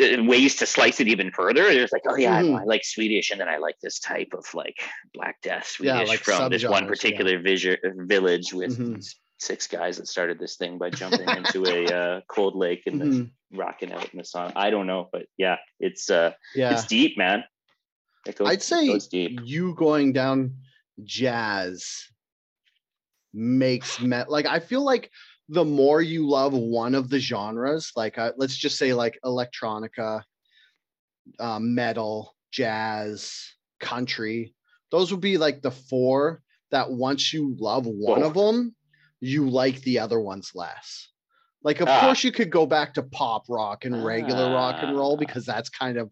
uh, ways to slice it even further. There's like, oh yeah, I- Mhm. I, like Swedish, and then I like this type of like Black Death Swedish Yeah, like from this one subgenres, yeah. particular visu- village with Mhm. six guys that started this thing by jumping into a uh, cold lake and then Mhm. rocking out in the sun. I don't know, but yeah, it's uh, Yeah. it's deep, man. Goes, I'd say it goes deep. you going down jazz makes met like I feel like the more you love one of the genres, like uh, let's just say like electronica, uh, metal, jazz, country, those would be like the four that once you love one of them, you like the other ones less. Like, of Ah. course, you could go back to pop rock and regular rock and roll Ah. because that's kind of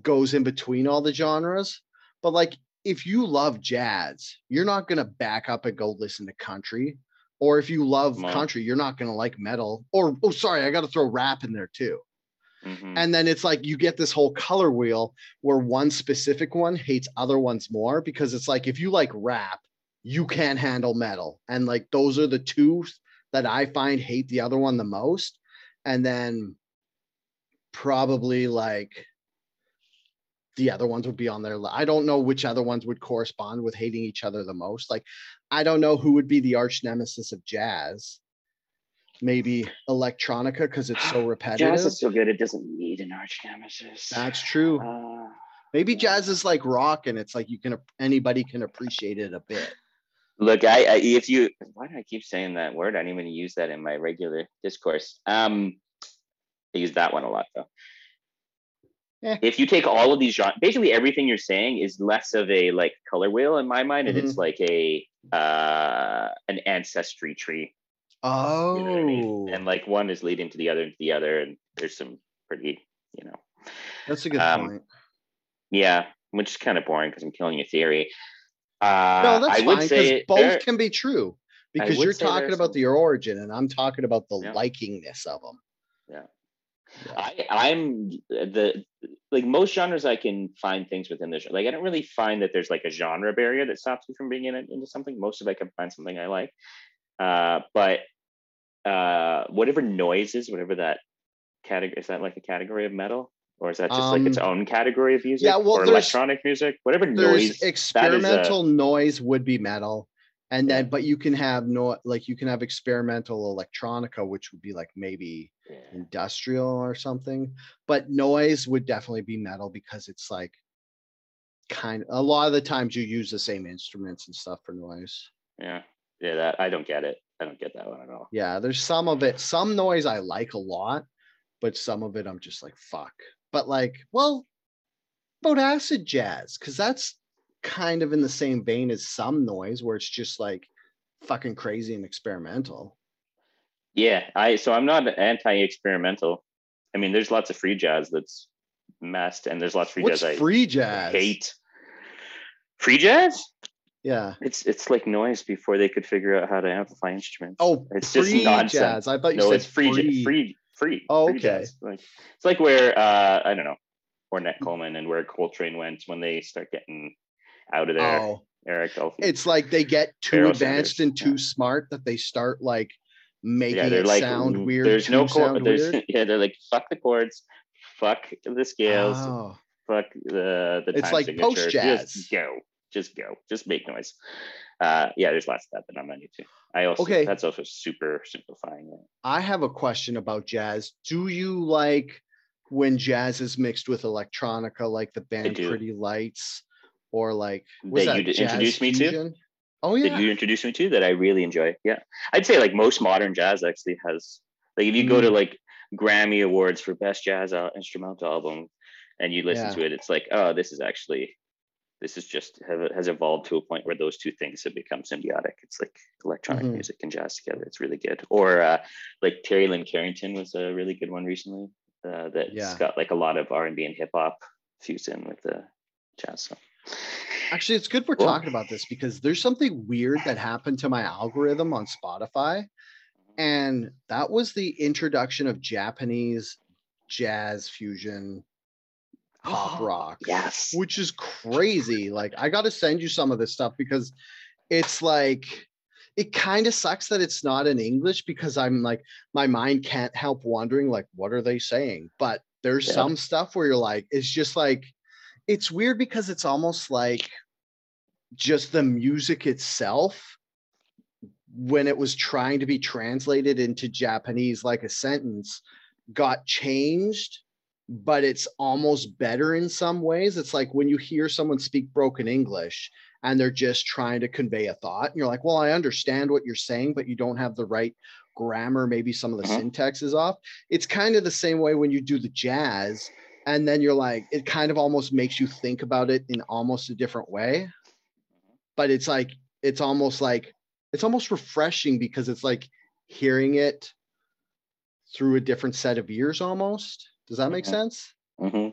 goes in between all the genres. But like, if you love jazz, you're not gonna back up and go listen to country. Or if you love country, you're not gonna like metal. Or oh, sorry, I got to throw rap in there too. Mhm. And then it's like you get this whole color wheel where one specific one hates other ones more because it's like if you like rap, you can't handle metal. And like those are the two that I find hate the other one the most. And then probably like the other ones would be on there. I don't know which other ones would correspond with hating each other the most. Like I don't know who would be the arch nemesis of jazz. Maybe electronica because it's so repetitive. Jazz is so good; it doesn't need an arch nemesis. That's true. Uh, Maybe jazz is like rock, and it's like you can anybody can appreciate it a bit. Look, I, I if you why do I keep saying that word? I don't even use that in my regular discourse. Um, I use that one a lot though. Eh. If you take all of these genres, basically everything you're saying is less of a like color wheel in my mind, and it's like a uh an ancestry tree. Oh, You know I mean? And like one is leading to the other and to the other, and there's some pretty, you know, that's a good um, point. yeah, which is kind of boring because I'm killing your theory. Uh, No, that's I would fine because both there- can be true. Because you're talking about some- the origin, and I'm talking about the Yeah. likingness of them. Yeah. I, I'm the like most genres I can find things within the genre. Like I don't really find that there's like a genre barrier that stops me from being in into something. Most of it I can find something I like. Uh, but uh, whatever noise is, whatever that category is that like a category of metal? Or is that just like its Um, own category of music? yeah, well, or electronic music? Whatever noise. is a- experimental noise would be metal, and then but you can have no like you can have experimental electronica, which would be like maybe Yeah. industrial or something. But noise would definitely be metal because it's like kind of, a lot of the times you use the same instruments and stuff for noise. yeah, yeah. That I don't get it. I don't get that one at all. Yeah, there's some of it, some noise I like a lot, but some of it I'm just like, fuck. But like, well, about acid jazz, because that's kind of in the same vein as some noise where it's just like fucking crazy and experimental. Yeah, I so I'm not anti-experimental. I mean, there's lots of free jazz that's messed, and there's lots of free What's jazz free I jazz? hate. Free jazz? Yeah. It's it's like noise before they could figure out how to amplify instruments. Oh, It's just free nonsense. jazz. I thought you no, said it's free, free. free, free. Oh, free okay. jazz. Like it's like where uh I don't know, Ornette Coleman and where Coltrane went when they start getting out of there. Oh, Eric it's like they get too Barrel advanced singers, and too yeah. smart that they start like making yeah, they're it like sound mm, weird. There's no chord. There's yeah. They're like fuck the chords, fuck the scales, Oh. fuck the the It's time like signature. post-jazz. Just go, just go, just make noise. Uh, yeah, there's lots of that that I'm not into. I also Okay. that's also super simplifying it. I have a question about jazz. Do you like when jazz is mixed with electronica, like the band. Pretty Lights, or like was That that, you introduced me to? Oh yeah. That you introduced me to that I really enjoy. Yeah, I'd say like most modern jazz actually has like if you go to Mm. like Grammy Awards for best jazz al- instrumental album, and you listen Yeah. to it, it's like oh this is actually this is just have, has evolved to a point where those two things have become symbiotic. It's like electronic Mhm. music and jazz together. It's really good. Or uh, like Terri Lyne Carrington was a really good one recently. Uh, that's Yeah. got like a lot of R and B and hip hop fused in with the jazz. So Actually, it's good we're talking about this because there's something weird that happened to my algorithm on Spotify. And that was the introduction of Japanese jazz fusion pop rock. Yes. which is crazy. Like, I got to send you some of this stuff because it's like, it kind of sucks that it's not in English because I'm like, my mind can't help wondering, like, what are they saying? But there's Yeah. some stuff where you're like, it's just like, it's weird because it's almost like just the music itself when it was trying to be translated into Japanese like a sentence got changed but it's almost better in some ways it's like when you hear someone speak broken english and they're just trying to convey a thought and you're like well i understand what you're saying but you don't have the right grammar maybe some of the Mhm. syntax is off it's kind of the same way when you do the jazz and then you're like it kind of almost makes you think about it in almost a different way but it's like it's almost like it's almost refreshing because it's like hearing it through a different set of ears almost does that make Mhm. sense hmm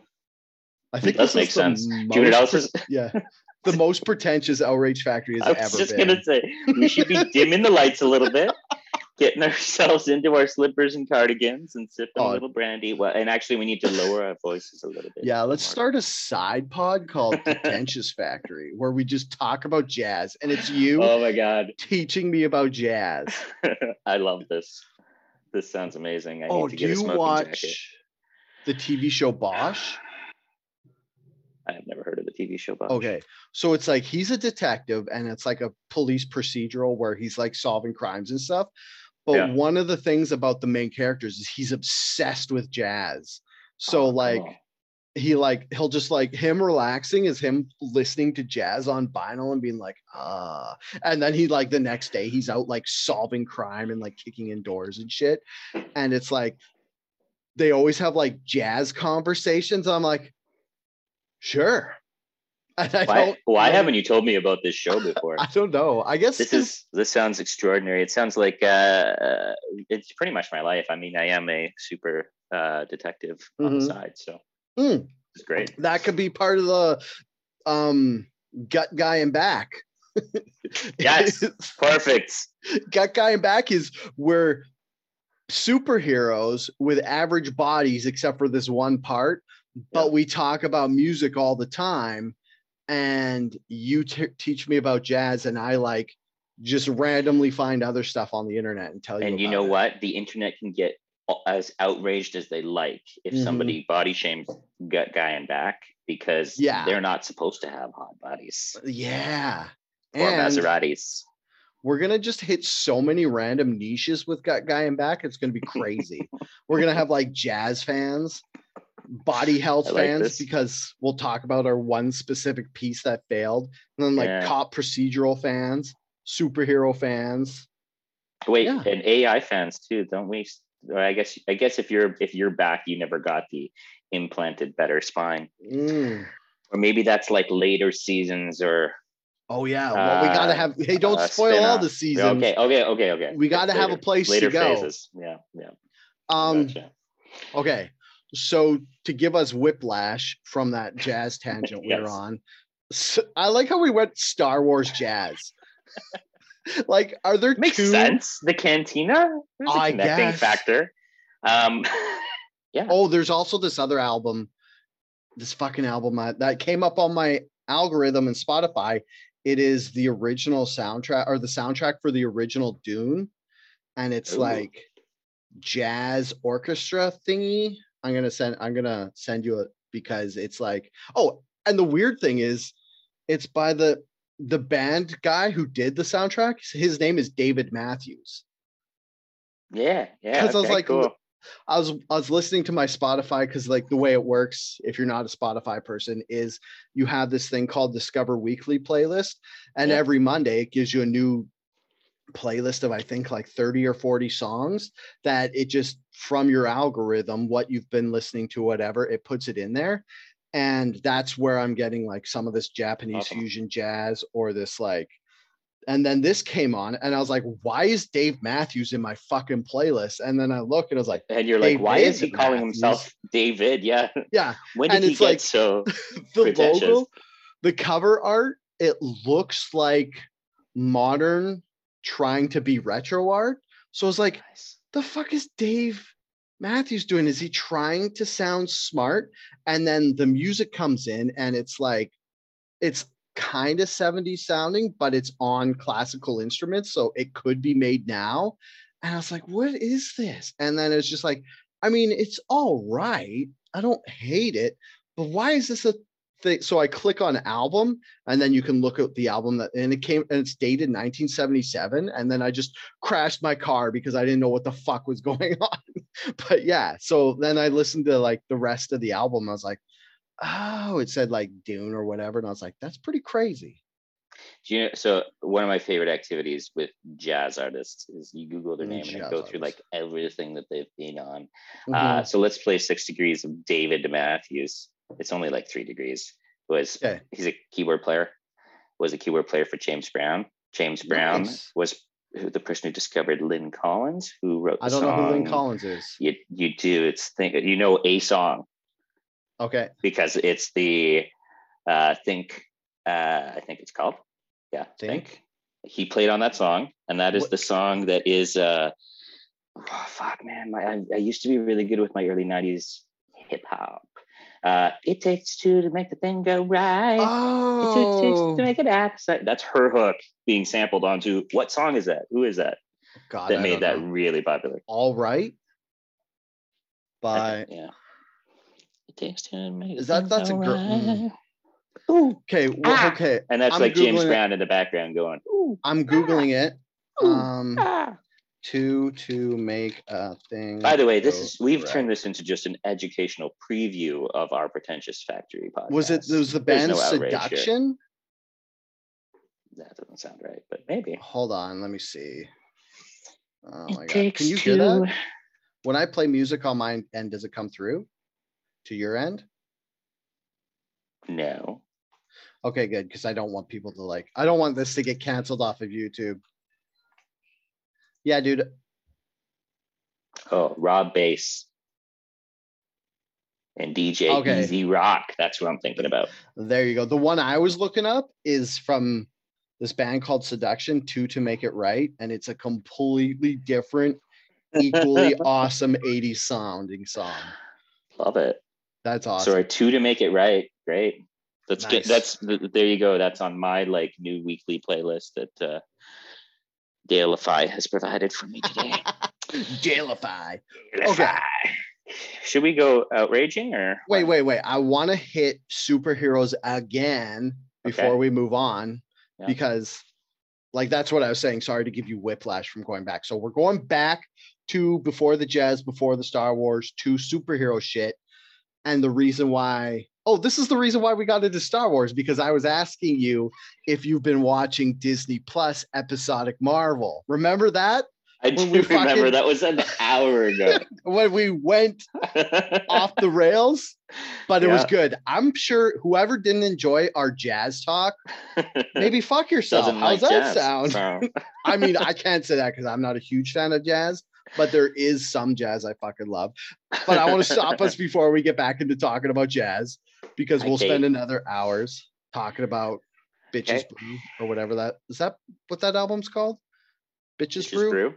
i think that this make is the sense. most Do you know what else pre- is? yeah the most pretentious outrage factory has I was ever just been gonna say we should be dimming the lights a little bit, getting ourselves into our slippers and cardigans, and sipping Oh. a little brandy. Well, and actually, we need to lower our voices a little bit. yeah let's more. start a side pod called pretentious factory where we just talk about jazz and it's you Oh my god, teaching me about jazz I love this. This sounds amazing. I oh need to do get a you watch jacket. the tv show bosch I have never heard of the TV show. Bosch. Okay. So it's like he's a detective and it's like a police procedural where he's like solving crimes and stuff. But Yeah. one of the things about the main characters is he's obsessed with jazz. So Oh, like cool. he like he'll just like him relaxing is him listening to jazz on vinyl and being like, ah. And then he like the next day he's out like solving crime and like kicking in doors and shit. And it's like they always have like jazz conversations. I'm like, sure. Why, why haven't you told me about this show before? I don't know. I guess this is this sounds extraordinary. It sounds like uh, uh, it's pretty much my life. I mean, I am a super uh, detective on the Mhm. side, so Mm. it's great. that could be part of the um gut guy and back. Yes. Perfect. gut guy and back is where superheroes with average bodies, except for this one part, but Yeah. we talk about music all the time. And you t- teach me about jazz, and I like just randomly find other stuff on the internet and tell you. And you know it. what? The internet can get as outraged as they like if Mhm. somebody body shames gut guy and back because Yeah. they're not supposed to have hot bodies Yeah. or And Maseratis. we're gonna just hit so many random niches with gut guy and back. It's gonna be crazy. we're gonna have like jazz fans, body health like fans, this. because we'll talk about our one specific piece that failed, and then like Yeah. cop procedural fans, superhero fans. Wait, yeah. and AI fans too, don't we? I guess I guess if you're if you're back, you never got the implanted better spine, Mm. or maybe that's like later seasons or Oh yeah. Well, we gotta Uh, have. Hey, don't uh, spoil all the seasons. Okay, okay, okay, okay. We gotta have a Later- place to later go. phases. Yeah, yeah. Um. gotcha. Okay. So to give us whiplash from that jazz tangent we were on, I like how we went Star Wars jazz. like, are there Makes two? sense. The cantina, there's a I connecting guess. factor. Um, yeah. Oh, there's also this other album, this fucking album that, that came up on my algorithm in Spotify. It is the original soundtrack or the soundtrack for the original Dune, and it's Ooh. like jazz orchestra thingy. I'm gonna send. I'm gonna send you it because it's like. Oh, and the weird thing is, it's by the the band guy who did the soundtrack. His name is David Matthews. yeah, yeah. 'Cause I was like, cool. I was I was listening to my Spotify because like the way it works, if you're not a Spotify person, is you have this thing called Discover Weekly playlist, and Yeah. every Monday it gives you a new playlist of I think like 30 or 40 songs that it just from your algorithm, what you've been listening to, whatever, it puts it in there. And that's where I'm getting like some of this Japanese Awesome. fusion jazz or this like and then this came on and I was like, why is Dave Matthews in my fucking playlist? And then I look and I was like, And you're like, why is he calling Matthews. himself David? Yeah. yeah, When did And he it's get like- so the logo, the cover art it looks like modern trying to be retro art. So it's like, Nice. The fuck is Dave Matthews doing? Is he trying to sound smart? And then the music comes in and it's like, it's kind of 70s sounding, but it's on classical instruments. So it could be made now. And I was like, what is this? And then it's just like, I mean, it's all right. I don't hate it, but why is this a thing? So I click on album and then you can look at the album that, and it came and it's dated 1977. And then I just crashed my car because I didn't know what the fuck was going on. but yeah, so then I listened to like the rest of the album. I was like, oh, it said like Dune or whatever. And I was like, that's pretty crazy. Do you know, so one of my favorite activities with jazz artists is you Google their name and jazz then go through like everything that they've been on. Mhm. Uh, so let's play Six Degrees of David Matthews. It's only like three degrees. Was Okay. he's a keyboard player? Was a keyboard player for James Brown. James Brown Nice. was who, the person who discovered Lyn Collins, who wrote. I don't know who Lyn Collins is. You you do. It's think you know a song Okay. because it's the uh, think. Uh, I think it's called. Yeah, think. Think. He played on that song, and that is What- the song that is. Uh, oh, fuck, man! My, I, I used to be really good with my early '90s hip hop. Uh, it takes two to make the thing go right. Oh. It takes two to make it act. That's her hook being sampled onto what song is that? Who is that God, that I made that know. really popular? All right. By think, yeah. It takes two to make Is that- that's a gr- mm. Ooh. okay, well, Ah. okay. And that's I'm like James Googling it. Brown in the background going, ooh, I'm googling it. ooh, Um, ah. To to make a thing. By the way, this is we've right. turned this into just an educational preview of our pretentious factory podcast. Was it? Was the band no outrage here. Seduction? That doesn't sound right, but maybe. Hold on, let me see. Oh It my god! takes Can you hear that? When I play music on my end, does it come through to your end? No. Okay, good. Because I don't want people to like. I don't want this to get canceled off of YouTube. Yeah, dude. Oh, Rob Base and DJ Okay. E-Z Rock. That's what I'm thinking about. There you go. The one I was looking up is from this band called Seduction, Two to Make It Right. And it's a completely different, equally awesome 80s sounding song. Love it. That's awesome. Sorry, two to make it right. Great. That's good. Nice. That's there you go. That's on my like new weekly playlist that uh, Lafai has provided for me today. Jailify. Lafai. Should we go outraging or Wait, wait, wait. I want to hit superheroes again before Okay. we move on Yeah. because, like, that's what I was saying. Sorry to give you whiplash from going back. So we're going back to before the jazz, before the Star Wars, to superhero shit. And the reason why, oh, this is the reason why we got into Star Wars because I was asking you if you've been watching Disney Plus episodic Marvel. Remember that? I when do we remember fucking- that was an hour ago. When we went off the rails, but it was good. I'm sure whoever didn't enjoy our jazz talk, maybe fuck yourself. Doesn't How's like that jazz, sound? so. I mean, I can't say that because I'm not a huge fan of jazz, but there is some jazz I fucking love. But I want to stop us before we get back into talking about jazz because we'll spend another hours talking about Bitches Okay. Brew or whatever that is. That what that album's called? Bitches, Bitches Brew. Brew.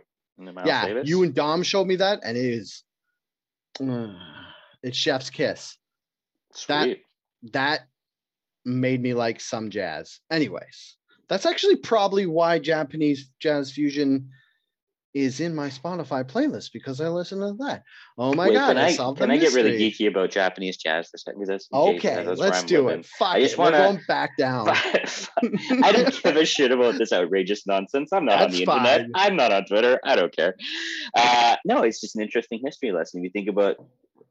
Yeah, Davis. you and Dom showed me that, and it is. it's Chef's Kiss. that- that made me like some jazz. Anyways, that's actually probably why Japanese jazz fusion is in my Spotify playlist because I listen to that. Oh my Wait, god! can I, I, can the I get really geeky about Japanese jazz for a second? 'Cause that's in Okay, let's do living. it. Fuck I just wanna- going back down. I don't give a shit about this outrageous nonsense. I'm not on That's the internet. fine. I'm not on Twitter. I don't care. Uh, no, it's just an interesting history lesson. If you think about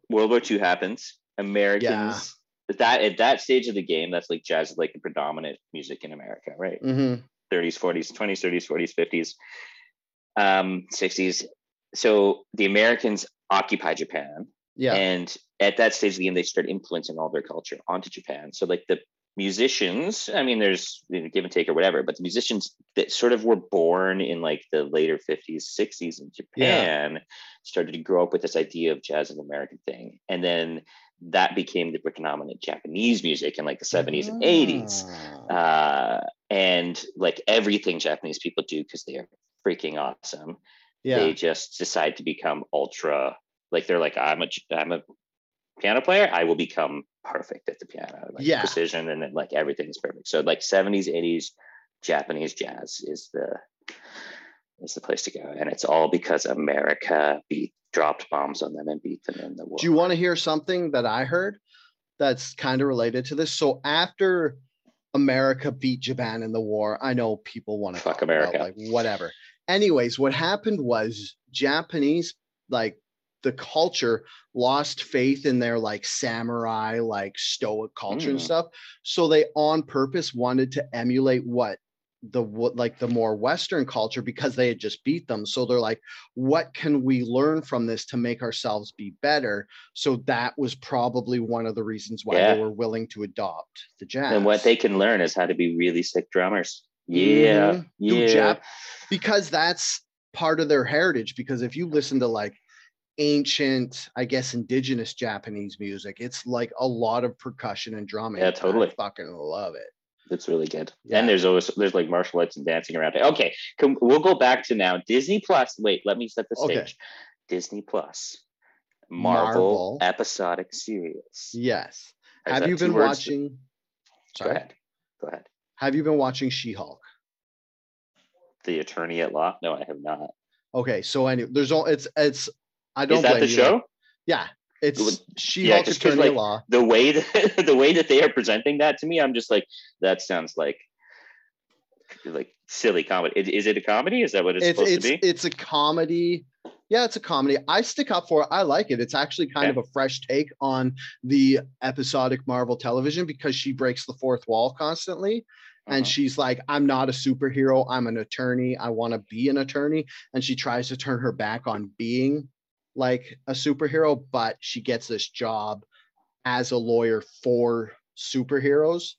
World War II happens, Americans that at that stage of the game, that's like jazz is like the predominant music in America, right? hmm 30s, 40s, 20s, 30s, 40s, 50s, um, 60s. So the Americans occupy Japan. Yeah. And at that stage of the game, they start influencing all their culture onto Japan. So like the musicians i mean there's you know, give and take or whatever but the musicians that sort of were born in like the later 50s 60s in japan yeah. started to grow up with this idea of jazz as an american thing and then that became the predominant japanese music in like the 70s and 80s ah. uh, and like everything japanese people do because they are freaking awesome yeah. they just decide to become ultra like they're like i'm a i'm a piano player i will become perfect at the piano, like yeah. precision and then like everything is perfect. So like 70s, 80s Japanese jazz is the is the place to go. And it's all because America beat dropped bombs on them and beat them in the war. Do you want to hear something that I heard that's kind of related to this? So after America beat Japan in the war, I know people want to fuck America, about, like whatever. Anyways, what happened was Japanese like the culture lost faith in their like samurai like stoic culture mm. and stuff. So they on purpose wanted to emulate what the what like the more western culture because they had just beat them. So they're like what can we learn from this to make ourselves be better? So that was probably one of the reasons why yeah. they were willing to adopt the jazz and what they can learn is how to be really sick drummers yeah mm-hmm. yeah because that's part of their heritage because if you listen to like ancient, I guess, indigenous Japanese music. It's like a lot of percussion and drumming. Yeah, totally. I fucking love it. It's really good. Yeah. And there's always there's like martial arts and dancing around it. Okay, can, we'll go back to now Disney Plus. Wait, let me set the stage. Okay. Disney Plus, Marvel, Marvel, episodic series. Yes. Have you been watching? Sorry. Go ahead. Go ahead. Have you been watching She-Hulk? The Attorney at Law? No, I have not. Okay, so anyway, there's all it's it's I don't. Is that the you. show? Yeah, it's She yeah, just Attorney like, Law. The way that the way that they are presenting that to me, I'm just like, that sounds like like silly comedy. Is, is it a comedy? Is that what it's, it's supposed it's, to be? It's a comedy. Yeah, it's a comedy. I stick up for it. I like it. It's actually kind of a fresh take on the episodic Marvel television because she breaks the fourth wall constantly. And uh-huh. she's like, I'm not a superhero. I'm an attorney. I want to be an attorney. And she tries to turn her back on being like a superhero, but she gets this job as a lawyer for superheroes.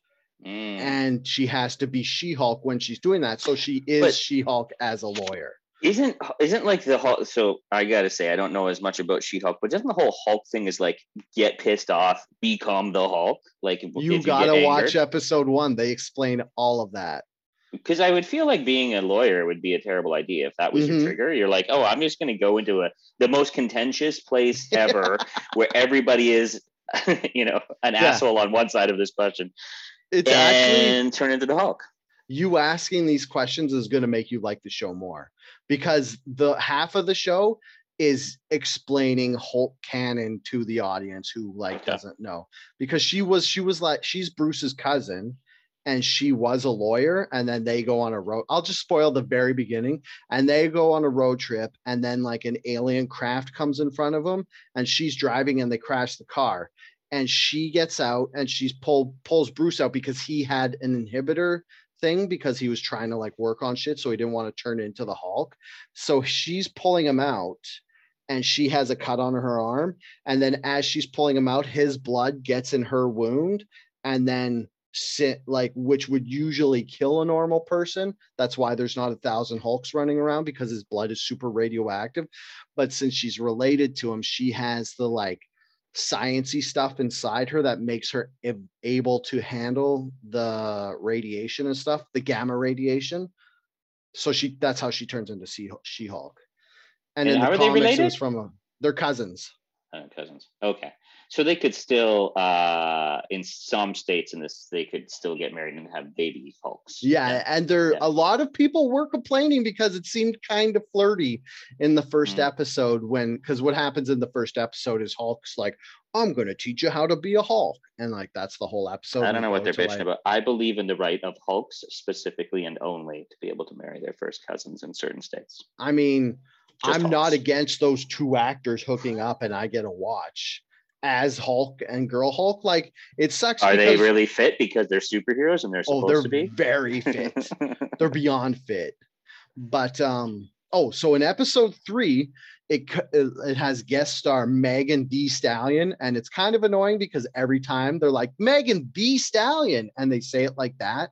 Mm. And she has to be She Hulk when she's doing that. So she is She Hulk as a lawyer. Isn't isn't like the Hulk? So I gotta say I don't know as much about She Hulk, but doesn't the whole Hulk thing is like get pissed off, become the Hulk? Like you gotta you watch episode one. They explain all of that because I would feel like being a lawyer would be a terrible idea if that was mm-hmm. your trigger. You're like, oh, I'm just going to go into a the most contentious place ever, where everybody is, you know, an yeah. asshole on one side of this question, it's and actually turn into the Hulk. You asking these questions is going to make you like the show more because the half of the show is explaining Hulk canon to the audience who like doesn't know. Because she was she was like she's Bruce's cousin and she was a lawyer and then they go on a road i'll just spoil the very beginning and they go on a road trip and then like an alien craft comes in front of them and she's driving and they crash the car. And she gets out and she's pulled pulls bruce out because he had an inhibitor thing because he was trying to like work on shit so he didn't want to turn into the hulk. So she's pulling him out and she has a cut on her arm and then as she's pulling him out his blood gets in her wound and then sit like which would usually kill a normal person. That's why there's not a thousand hulks running around because his blood is super radioactive. But since she's related to him she has the like sciency stuff inside her that makes her able to handle the radiation and stuff the gamma radiation. So she that's how she turns into she-hulk. And, and in the comics it was from a, their cousins. Uh, cousins. Okay so they could still uh in some states in this they could still get married and have baby folks yeah, yeah. and there yeah. a lot of people were complaining because it seemed kind of flirty in the 1st mm-hmm. episode when because what happens in the first episode is hulk's like i'm going to teach you how to be a hulk and like that's the whole episode i don't know what they're bitching like, about i believe in the right of hulks specifically and only to be able to marry their first cousins in certain states i mean Just i'm hulks. not against those two actors hooking up and i get a watch as Hulk and Girl Hulk. Like it sucks. Are they really fit because they're superheroes and they're oh, supposed oh, they're to be very fit. they're beyond fit. But um, oh, so in episode three, it it it has guest star Megan Thee Stallion, and it's kind of annoying because every time they're like Megan Thee Stallion, and they say it like that,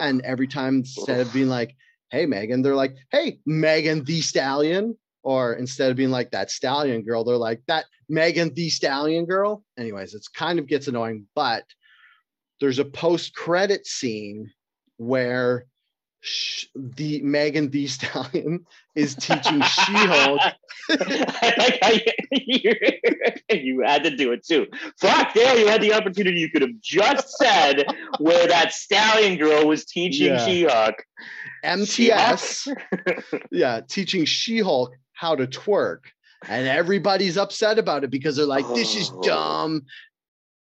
and every time instead of being like, "Hey Megan," they're like, "Hey Megan Thee Stallion," or instead of being like that Stallion girl, they're like that Megan Thee Stallion girl. Anyways, it's kind of gets annoying, but there's a post credit scene where sh- the Megan the Stallion is teaching She-Hulk. Like how you, you had to do it too. Fuck, there you had the opportunity. You could have just said where that stallion girl was teaching Yeah. She-Hulk. MTS, yeah, teaching She-Hulk how to twerk, and everybody's upset about it because they're like, "This is Oh. dumb.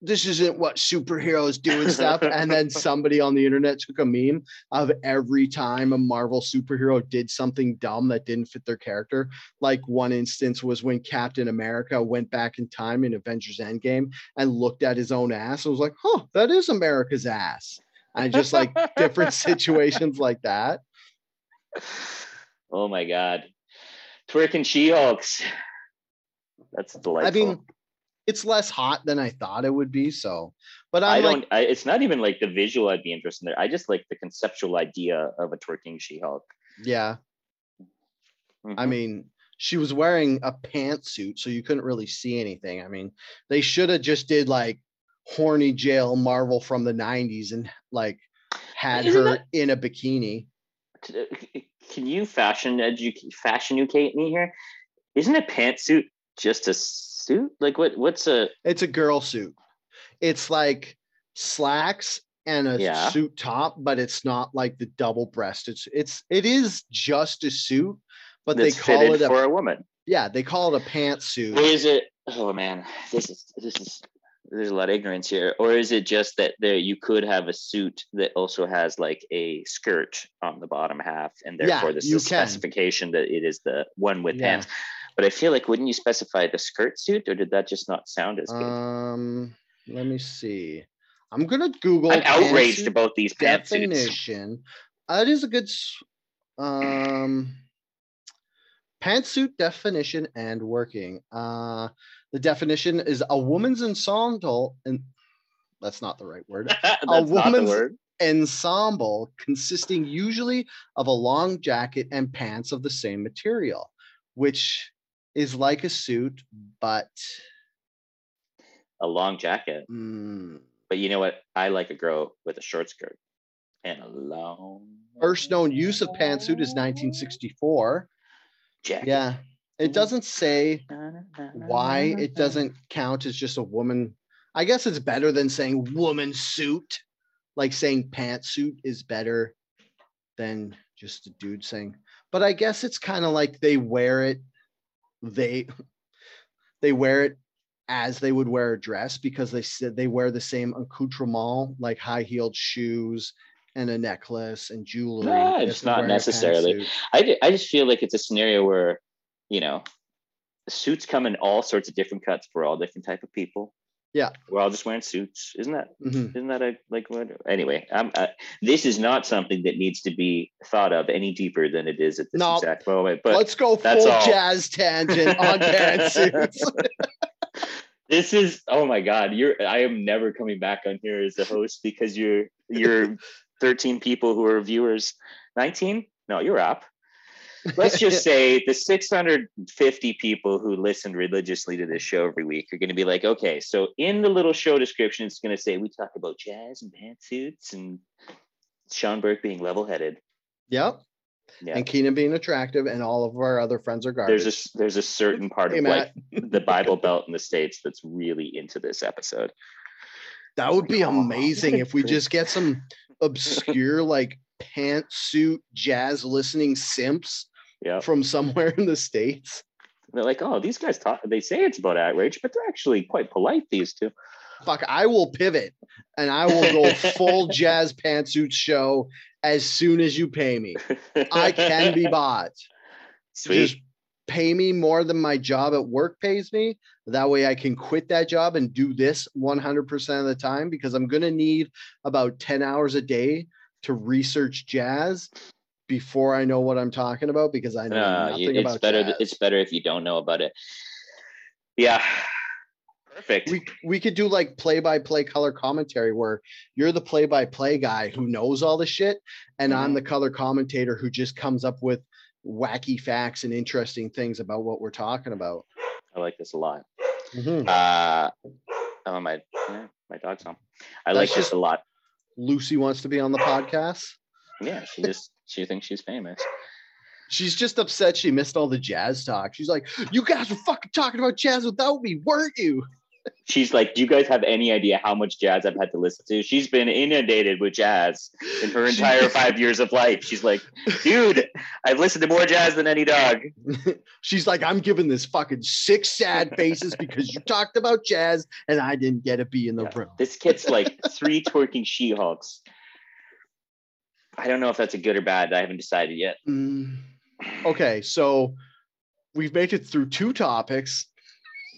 This isn't what superheroes do and stuff." and then somebody on the internet took a meme of every time a Marvel superhero did something dumb that didn't fit their character. Like one instance was when Captain America went back in time in Avengers Endgame and looked at his own ass and was like, "Huh, that is America's ass." And just like different situations like that. Oh my god, twerking She-Hulks. That's delightful. I mean, it's less hot than I thought it would be. So, but I'm I don't. I, it's not even like the visual. I'd be interested in there. I just like the conceptual idea of a twerking She-Hulk. yeah. I Mhm. mean, she was wearing a pantsuit, so you couldn't really see anything. I mean, they should have just did like horny jail Marvel from the '90s and like had Isn't her that- in a bikini. Can you fashion educate fashion educate me here? Isn't a pantsuit just a suit? Like what? What's a? It's a girl suit. It's like slacks and a Yeah. suit top, but it's not like the double breast. It's it's it is just a suit, but That's they call it a for a woman. yeah, they call it a pantsuit. Is it? Oh man, this is this is. There's a lot of ignorance here. Or is it just that there you could have a suit that also has like a skirt on the bottom half, and Yeah, therefore this is a specification that it is the one with Yeah. pants. But I feel like wouldn't you specify the skirt suit, or did that just not sound as good? Um, let me see. I'm gonna Google I'm outraged about these definition. Uh, it is a good um pantsuit definition and working. Uh, the definition is a woman's ensemble, and that's not the right word. The woman's- word. ensemble consisting usually of a long jacket and pants of the same material, which is like a suit, but A long jacket. mm, But you know what? I like a girl with a short skirt and a long. first known use of pantsuit is 1964. jacket. Yeah, it doesn't say why it doesn't count as just a woman. I guess it's better than saying woman suit. Like saying pantsuit is better than just a dude saying. But I guess it's kind of like they wear it. They they wear it as they would wear a dress because they said they wear the same accoutrement like high heeled shoes and a necklace and jewelry. No, it's not necessarily. I, I just feel like it's a scenario where, you know, suits come in all sorts of different cuts for all different type of people. Yeah. We're all just wearing suits. Isn't that Mhm. isn't that a like what anyway, I'm uh, this is not something that needs to be thought of any deeper than it is at this No. exact moment. But Let's go that's full all. jazz tangent on pantsuits. this is oh my god you're i am never coming back on here as a host because you're you're 13 people who are viewers 19 no you're up let's just say the 650 people who listen religiously to this show every week are going to be like okay so in the little show description it's going to say we talk about jazz and pantsuits and sean burke being level-headed. Yep. yeah. And Keenan being attractive, and all of our other friends are garbage. there's a there's a certain part Hey, of like the bible belt in the states that's really into this episode. That would be amazing if we just get some obscure like pantsuit jazz listening simps yeah from somewhere in the states. they're like, oh, these guys talk. They say it's about outrage, but they're actually quite polite. These two. Fuck, I will pivot and I will go full jazz pantsuit show as soon as you pay me. I can be bought. sweet. Just pay me more than my job at work pays me. That way I can quit that job and do this 100% of the time because I'm going to need about 10 hours a day to research jazz before I know what I'm talking about because I know Uh, nothing it's about better. jazz. It's better if you don't know about it. Yeah, perfect. we we could do like play by play color commentary where you're the play by play guy who knows all the shit and I'm Mhm. the color commentator who just comes up with wacky facts and interesting things about what we're talking about. I like this a lot. Mhm. Uh, oh my, yeah, my dog's home. I like That's this a lot. Lucy wants to be on the podcast. Yeah, she just she thinks she's famous. She's just upset she missed all the jazz talk. She's like, "You guys were fucking talking about jazz without me, weren't you?" She's like, "Do you guys have any idea how much jazz I've had to listen to?" She's been inundated with jazz in her She- entire five years of life. She's like, "Dude, I've listened to more jazz than any dog." She's like, "I'm giving this fucking six sad faces because you talked about jazz and I didn't get a B in the Yeah. room." This kid's like three twerking she-hulks. I don't know if that's a good or bad. I haven't decided yet. Mm, Okay, so we've made it through two topics.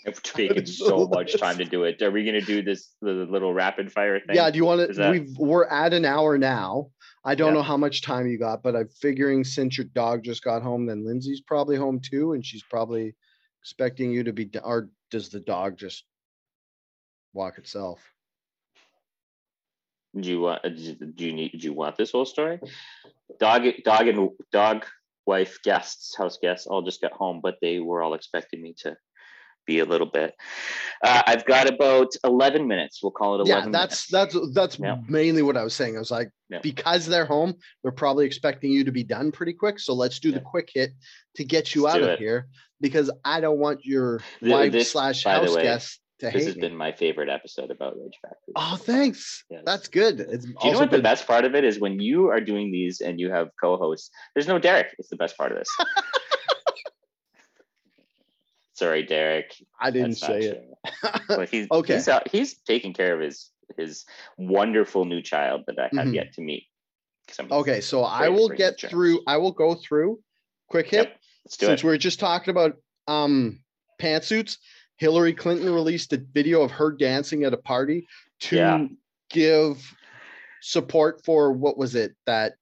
It's taken so much time to do it. Are we gonna do this the little rapid fire thing? Yeah, do you want to? We've we're at an hour now. I don't Yeah. know how much time you got, but I'm figuring since your dog just got home, then Lindsay's probably home too, and she's probably expecting you to be. Or does the dog just walk itself? Do you want? uh, Do you need? Do you want this whole story? Dog, dog, and dog, wife, guests, house guests all just got home, but they were all expecting me to be a little bit. Uh, I've got about eleven minutes. We'll call it eleven. Yeah, that's minutes. that's that's Yeah. mainly what I was saying. I was like, Yeah. because they're home, they're probably expecting you to be done pretty quick. So let's do the quick hit to get you Let's out of it. here because I don't want your Th- wife this, slash house guest This has me. been my favorite episode about Rage Factory. Oh, thanks. Yes. That's good. It's Do you know what the best part of it is when you are doing these and you have co-hosts? There's no Derek. It's the best part of this. Sorry, Derek. I didn't say it. But he's Okay. He's, out, he's taking care of his his wonderful new child that I have Mhm. yet to meet. Okay, so I will get through. I will go through quick hit. Yep, Since it. we're just talking about um pantsuits, Hillary Clinton released a video of her dancing at a party to Yeah. give support for what was it that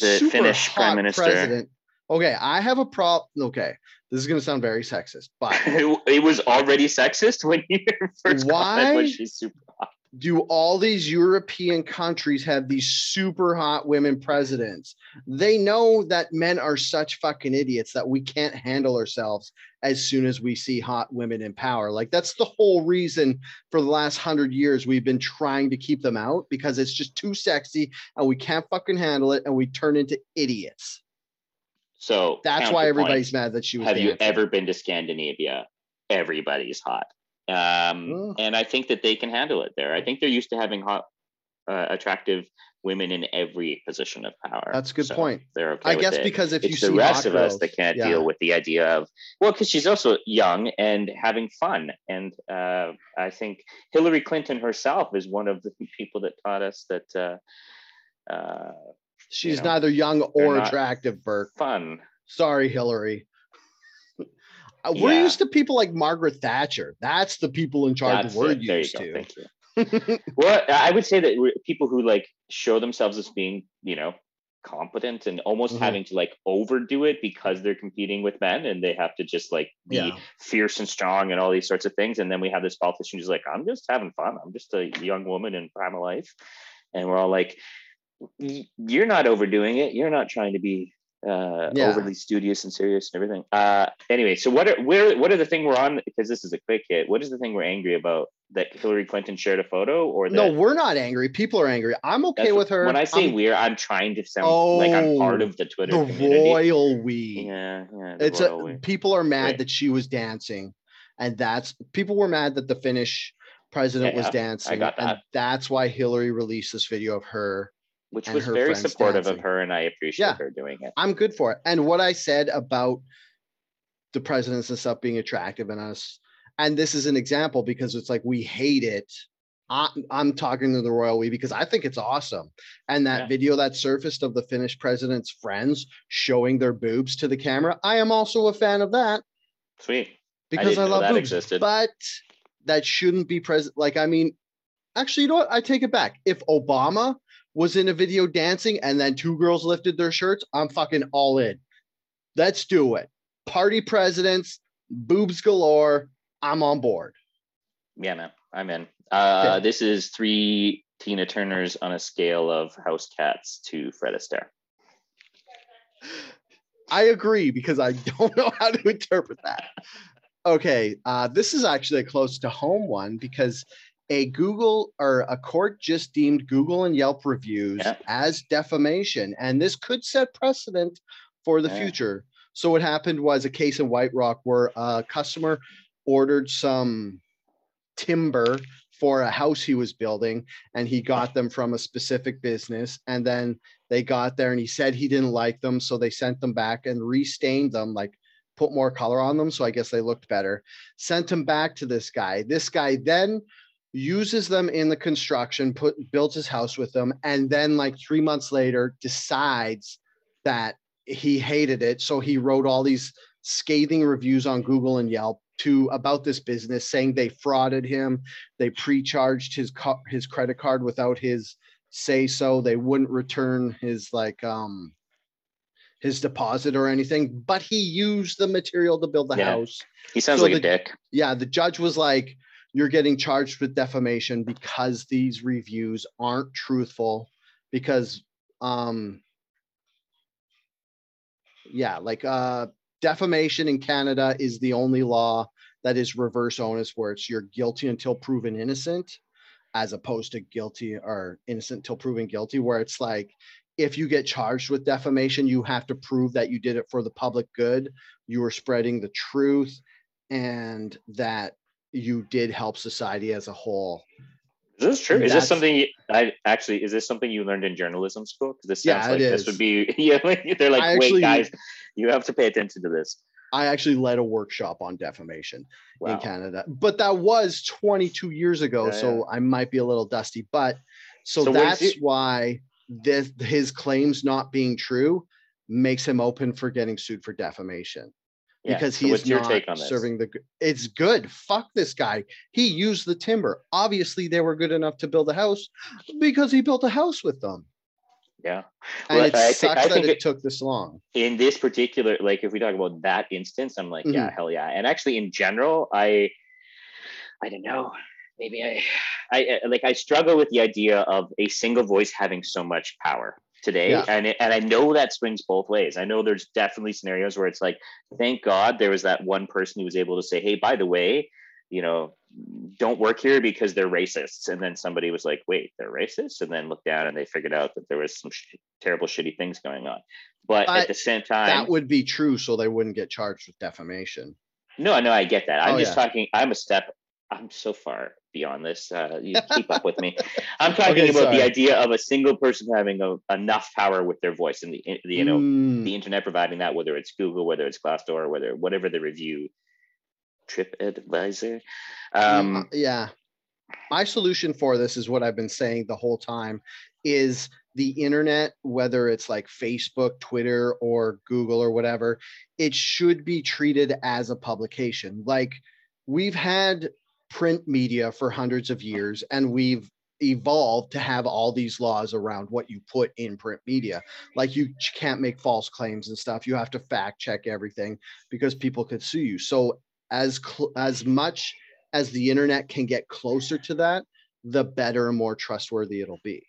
The super Finnish Prime Minister. president. Okay, I have a problem. Okay, this is gonna sound very sexist, but it, it was already sexist when you first Why? Why? she's super hot. Do all these European countries have these super hot women presidents? They know that men are such fucking idiots that we can't handle ourselves as soon as we see hot women in power. Like that's the whole reason for the last hundred years we've been trying to keep them out because it's just too sexy and we can't fucking handle it and we turn into idiots. So That's why everybody's mad that she was. Have you ever been to Scandinavia? Everybody's hot. Um, Oh. and I think that they can handle it there. I think they're used to having hot, uh, attractive women in every position of power. That's a good So point. They're okay I guess it. because if you it's see the rest of us that can't yeah. deal with the idea of well because she's also young and having fun and uh, i think hillary clinton herself is one of the people that taught us that uh, uh, she's know, neither young or attractive, Burke. fun Sorry, Hillary. Uh, We're used to people like Margaret Thatcher. That's the people in charge That's we're it. Used to. Thank you. well, I would say that people who like show themselves as being, you know, competent and almost Mhm. having to like overdo it because they're competing with men and they have to just like be Yeah. fierce and strong and all these sorts of things. And then we have this politician who's like, I'm just having fun. I'm just a young woman in prime of life. And we're all like, "Y- you're not overdoing it. You're not trying to be uh Yeah. overly studious and serious and everything. Uh anyway, so what are where what are the thing we're on because this is a quick hit. What is the thing we're angry about that Hillary Clinton shared a photo or that No, we're not angry. People are angry. I'm okay with her. When I say I'm we're, I'm trying to sound like I'm part Oh, of the Twitter the community. royal we. yeah, yeah. it's a, we. people are mad Right. that she was dancing, and that's people were mad that the Finnish president was Yeah, dancing, got and that. that's why Hillary released this video of her which was very supportive dancing. of her, and I appreciate Yeah. her doing it. I'm good for it. And what I said about the presidents and stuff being attractive in us, and this is an example because it's like we hate it. I, I'm talking to the royal we because I think it's awesome. And that Yeah. video that surfaced of the Finnish president's friends showing their boobs to the camera, I am also a fan of that Sweet. because I, know love that boobs. existed. But that shouldn't be present. Like, I mean, actually, you know what? I take it back. If Obama was in a video dancing and then two girls lifted their shirts, I'm fucking all in. Let's do it. Party presidents, boobs galore. I'm on board. Yeah, man, I'm in. Uh, This is three Tina Turners on a scale of house cats to Fred Astaire. I agree because I don't know how to interpret that. Okay, uh, this is actually a close to home one because a Google or a court just deemed Google and Yelp reviews Yeah. as defamation, and this could set precedent for the Yeah. future. So what happened was a case in White Rock where a customer ordered some timber for a house he was building, and he got them from a specific business, and then they got there and he said he didn't like them, so they sent them back and restained them, like put more color on them. So I guess they looked better. Sent them back to this guy. This guy then uses them in the construction, put builds his house with them, and then like three months later decides that he hated it. So he wrote all these scathing reviews on Google and Yelp to about this business, saying they frauded him, they pre-charged his co- his credit card without his say so, they wouldn't return his like um his deposit or anything, but he used the material to build the Yeah. house He sounds So like a dick. yeah, the judge was like, you're getting charged with defamation because these reviews aren't truthful. Because, um, yeah, like uh, defamation in Canada is the only law that is reverse onus, where it's you're guilty until proven innocent, as opposed to guilty or innocent until proven guilty, where it's like if you get charged with defamation, you have to prove that you did it for the public good, you were spreading the truth, and that you did help society as a whole. Is this true? Is this something you, I actually? Is this something you learned in journalism school? Because this Yeah, sounds like it this would be. Yeah, like, they're like, I wait, actually- guys, you have to pay attention to this. I actually led a workshop on defamation Wow. in Canada, but that was 22 years ago, Yeah, so I might be a little dusty. But so, So that's why this his claims not being true makes him open for getting sued for defamation Yeah, because so he what's is your not take on serving the. It's good. Fuck this guy. He used the timber. Obviously, they were good enough to build a house because he built a house with them, Yeah. and Well, it I sucks I that think it, it- took this long. in this particular like if we talk about that instance i'm like yeah Mm-hmm. hell yeah and actually in general i i don't know maybe i i I- like i struggle with the idea of a single voice having so much power today Yeah. and it, and i know that swings both ways i know there's definitely scenarios where it's like thank god there was that one person who was able to say hey by the way you know don't work here because they're racists and then somebody was like wait they're racist and then looked down and they figured out that there was some sh- terrible shitty things going on but But at the same time That would be true, so they wouldn't get charged with defamation. no, no, I get that. I'm Oh, just yeah. talking. I'm a step. I'm so far beyond this. Uh, you keep up with me. I'm talking Okay, about sorry. the idea of a single person having a, enough power with their voice, and the, the you know Mm, the internet providing that, whether it's Google, whether it's Glassdoor, whether whatever the review, TripAdvisor. Um, uh, yeah. My solution for this is what I've been saying the whole time is the internet, whether it's like Facebook, Twitter, or Google or whatever, it should be treated as a publication. Like we've had print media for hundreds of years and we've evolved to have all these laws around what you put in print media. Like you can't make false claims and stuff. You have to fact check everything because people could sue you. So as cl- as much as the internet can get closer to that, the better and more trustworthy it'll be.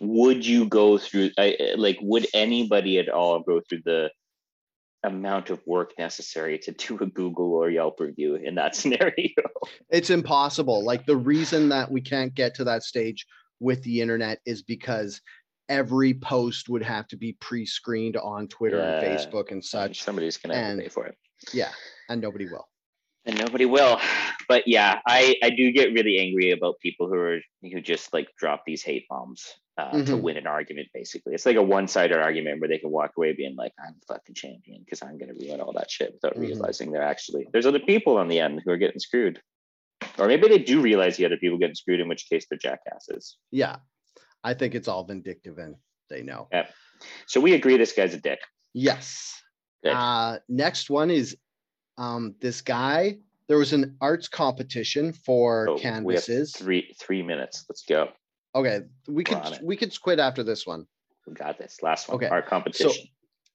would you go through? I, like, would anybody at all go through the amount of work necessary to do a Google or Yelp review in that scenario? It's impossible. Like the reason that we can't get to that stage with the internet is because every post would have to be pre-screened on Twitter and Facebook and such. Somebody's gonna and- to pay for it. Yeah, and nobody will. and nobody will but yeah i i do get really angry about people who are who just like drop these hate bombs uh, to Mhm. win an argument basically it's like a one-sided argument where they can walk away being like i'm the fucking champion because i'm going to ruin all that shit without Mhm. realizing they're actually there's other people on the end who are getting screwed or maybe they do realize the other people getting screwed in which case they're jackasses Yeah, I think it's all vindictive and they know. so we agree this guy's a dick Yes. Good. Uh, next one is um, this guy. There was an arts competition for have canvases. three three minutes let's go Okay, we We're could we could quit after this one. We got this. Last one. Okay, Our competition. So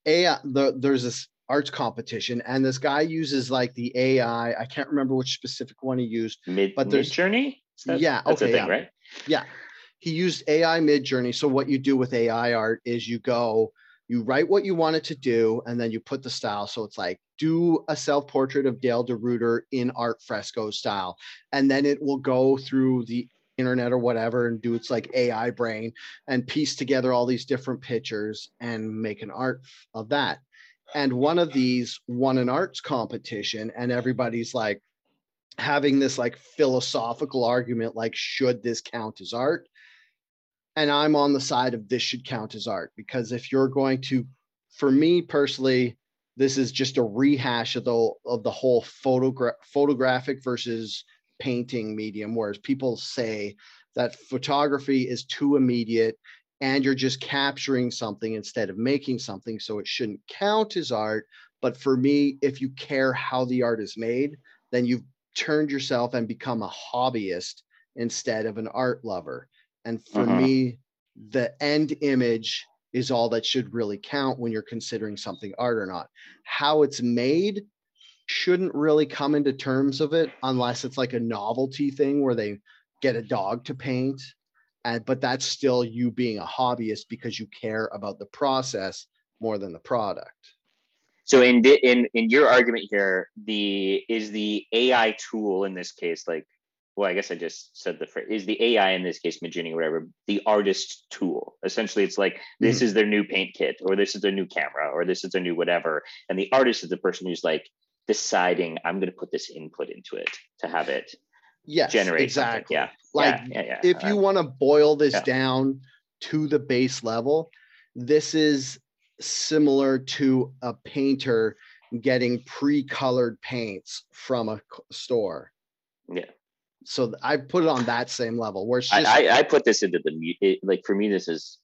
AI, the, there's this arts competition, and this guy uses like the AI. I can't remember which specific one he used. mid but there's- journey. Yeah, That's okay, thing, yeah. right? Yeah, he used AI Midjourney. So what you do with AI art is you go, you write what you want it to do, and then you put the style. So it's like do a self portrait of Dale DeRuiter in art fresco style, and then it will go through the internet or whatever and do its like AI brain and piece together all these different pictures and make an art of that. And one of these won an arts competition, and everybody's like having this like philosophical argument like, should this count as art? And I'm on the side of this should count as art because if you're going to, for me personally, this is just a rehash of the of the whole photogra- photographic versus painting medium whereas people say that photography is too immediate and you're just capturing something instead of making something so it shouldn't count as art. But for me if you care how the art is made then you've turned yourself and become a hobbyist instead of an art lover. And for Mhm. me the end image is all that should really count when you're considering something art or not. How it's made shouldn't really come into terms of it unless it's like a novelty thing where they get a dog to paint and but that's still you being a hobbyist because you care about the process more than the product So in in in your argument here, the is the AI tool in this case like well, I guess I just said the phrase is the AI in this case, or whatever, the artist tool. Essentially, it's like this hmm. is their new paint kit, or this is their new camera, or this is their new whatever. And the artist is the person who's like deciding, I'm going to put this input into it to have it yes generate exactly something. Yeah. like yeah, yeah, yeah. if you want to boil this down to the base level, this is similar to a painter getting pre-colored paints from a store. Yeah. So I put it on that same level where it's I, just I, I put this into the it, like for me this is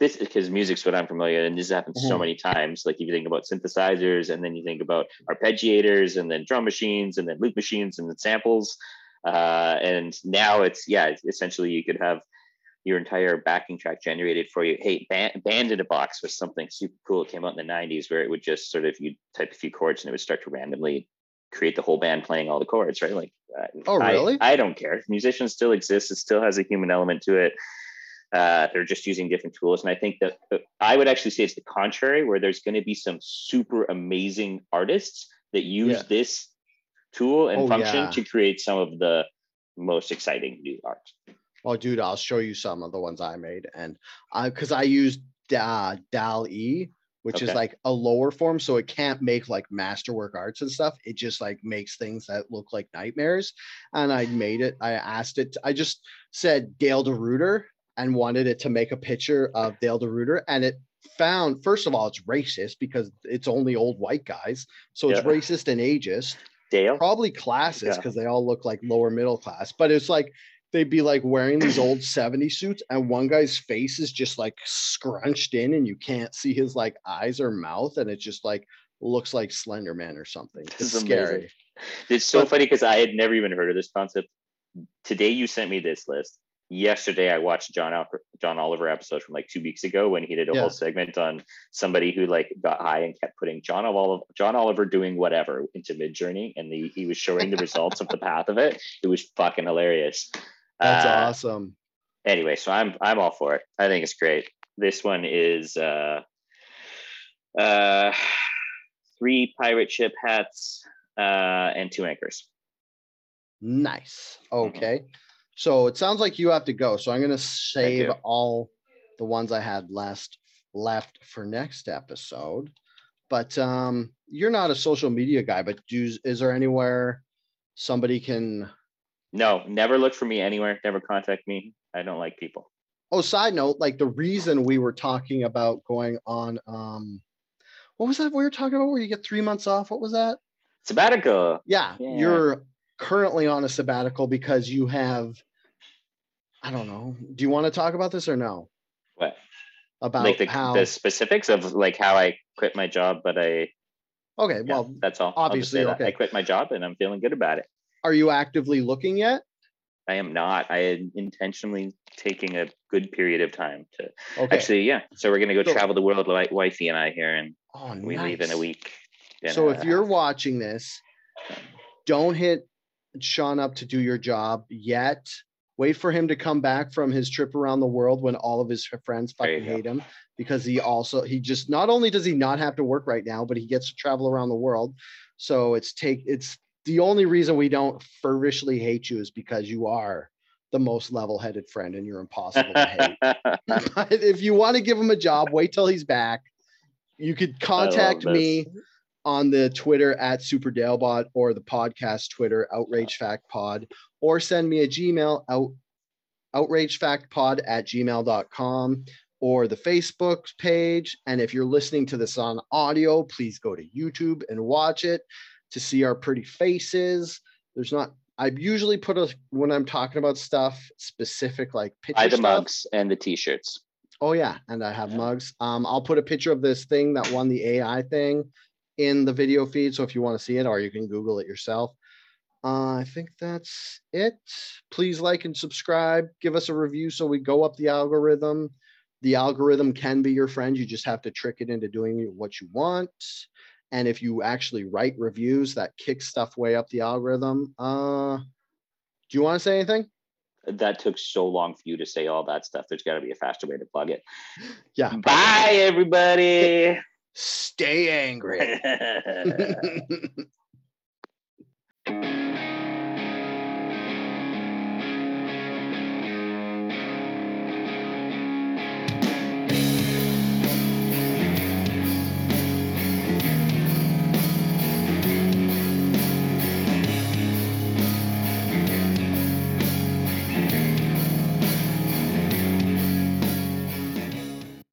this is because music's what I'm familiar and this happens so Mhm. many times. Like if you think about synthesizers and then you think about arpeggiators and then drum machines and then loop machines and then samples uh, and now it's yeah essentially you could have your entire backing track generated for you. Hey band, band in a box was something super cool. It came out in the 90s where it would just sort of you type a few chords and it would start to randomly create the whole band playing all the chords right? Like uh, Oh, I- really? I, don't care. Musicians still exist. It still has a human element to it uh, they're just using different tools and i think that uh, i would actually say it's the contrary where there's going to be some super amazing artists that use Yeah. this tool and Oh, function yeah. to create some of the most exciting new art oh dude, I'll show you some of the ones I made. And I because I used da, DAL E, which is like a lower form, so it can't make like masterwork arts and stuff. It just like makes things that look like nightmares. And I made it. I asked it. I just said Dale DeRuiter and wanted it to make a picture of Dale DeRuiter, and it found first of all it's racist because it's only old white guys, so it's Yeah. racist and ageist dale probably classist Yeah. because they all look like lower middle class but it's like they'd be like wearing these old 70 suits and one guy's face is just like scrunched in and you can't see his like eyes or mouth and it just like looks like slender man or something it's is amazing. scary It's so But- funny because I had never even heard of this concept. Today you sent me this list. Yesterday I watched John Al- John Oliver episode from like two weeks ago when he did a Yeah. whole segment on somebody who like got high and kept putting John Oliver John Oliver doing whatever into Midjourney and the, he was showing the results of the path of it. It was fucking hilarious. that's Uh, awesome anyway, so I'm I'm all for it. I think it's great. This one is uh uh three pirate ship hats uh and two anchors. nice Mm-hmm. So it sounds like you have to go so i'm going to save all the ones i had last left for next episode but um you're not a social media guy but do is there anywhere somebody can No, never look for me anywhere. Never contact me. I don't like people. oh side note like the reason we were talking about going on um what was that we were talking about where you get three months off what was that Sabbatical. yeah, Yeah. you're currently on a sabbatical because you have i don't know do you want to talk about this or no What? about like the, how the specifics of like how I quit my job, but I okay yeah, well that's all. Obviously, okay. I quit my job and I'm feeling good about it. are you actively looking yet I am not. I am intentionally taking a good period of time to Okay. actually, yeah. So we're gonna go So- travel the world, like wifey and I here, and oh, we leave in a week. and So a if uh, you're watching this, don't hit Sean up to do your job yet. Wait for him to come back from his trip around the world when all of his friends fucking hate him because he also he just not only does he not have to work right now, but he gets to travel around the world. So it's take it's the only reason we don't fervishly hate you is because you are the most level-headed friend and you're impossible to hate. But if you want to give him a job, wait till he's back. You could contact me on the Twitter at SuperDalebot or the podcast Twitter, Outrage Fact Pod, or send me a Gmail out outragefactpod at gmail.com or the Facebook page. And if you're listening to this on audio, please go to YouTube and watch it to see our pretty faces. There's not I usually put a when I'm talking about stuff specific like picture Buy the stuff. mugs and the t-shirts. Oh yeah, and I have Yeah. mugs. Um, I'll put a picture of this thing that won the AI thing in the video feed. So if you want to see it, or you can Google it yourself. Uh, I think that's it. Please like and subscribe. Give us a review so we go up the algorithm. The algorithm can be your friend. You just have to trick it into doing what you want. And if you actually write reviews, that kicks stuff way up the algorithm. Uh, do you want to say anything? That took so long for you to say all that stuff. There's got to be a faster way to plug it. Yeah. probably. Bye, everybody. Stay angry.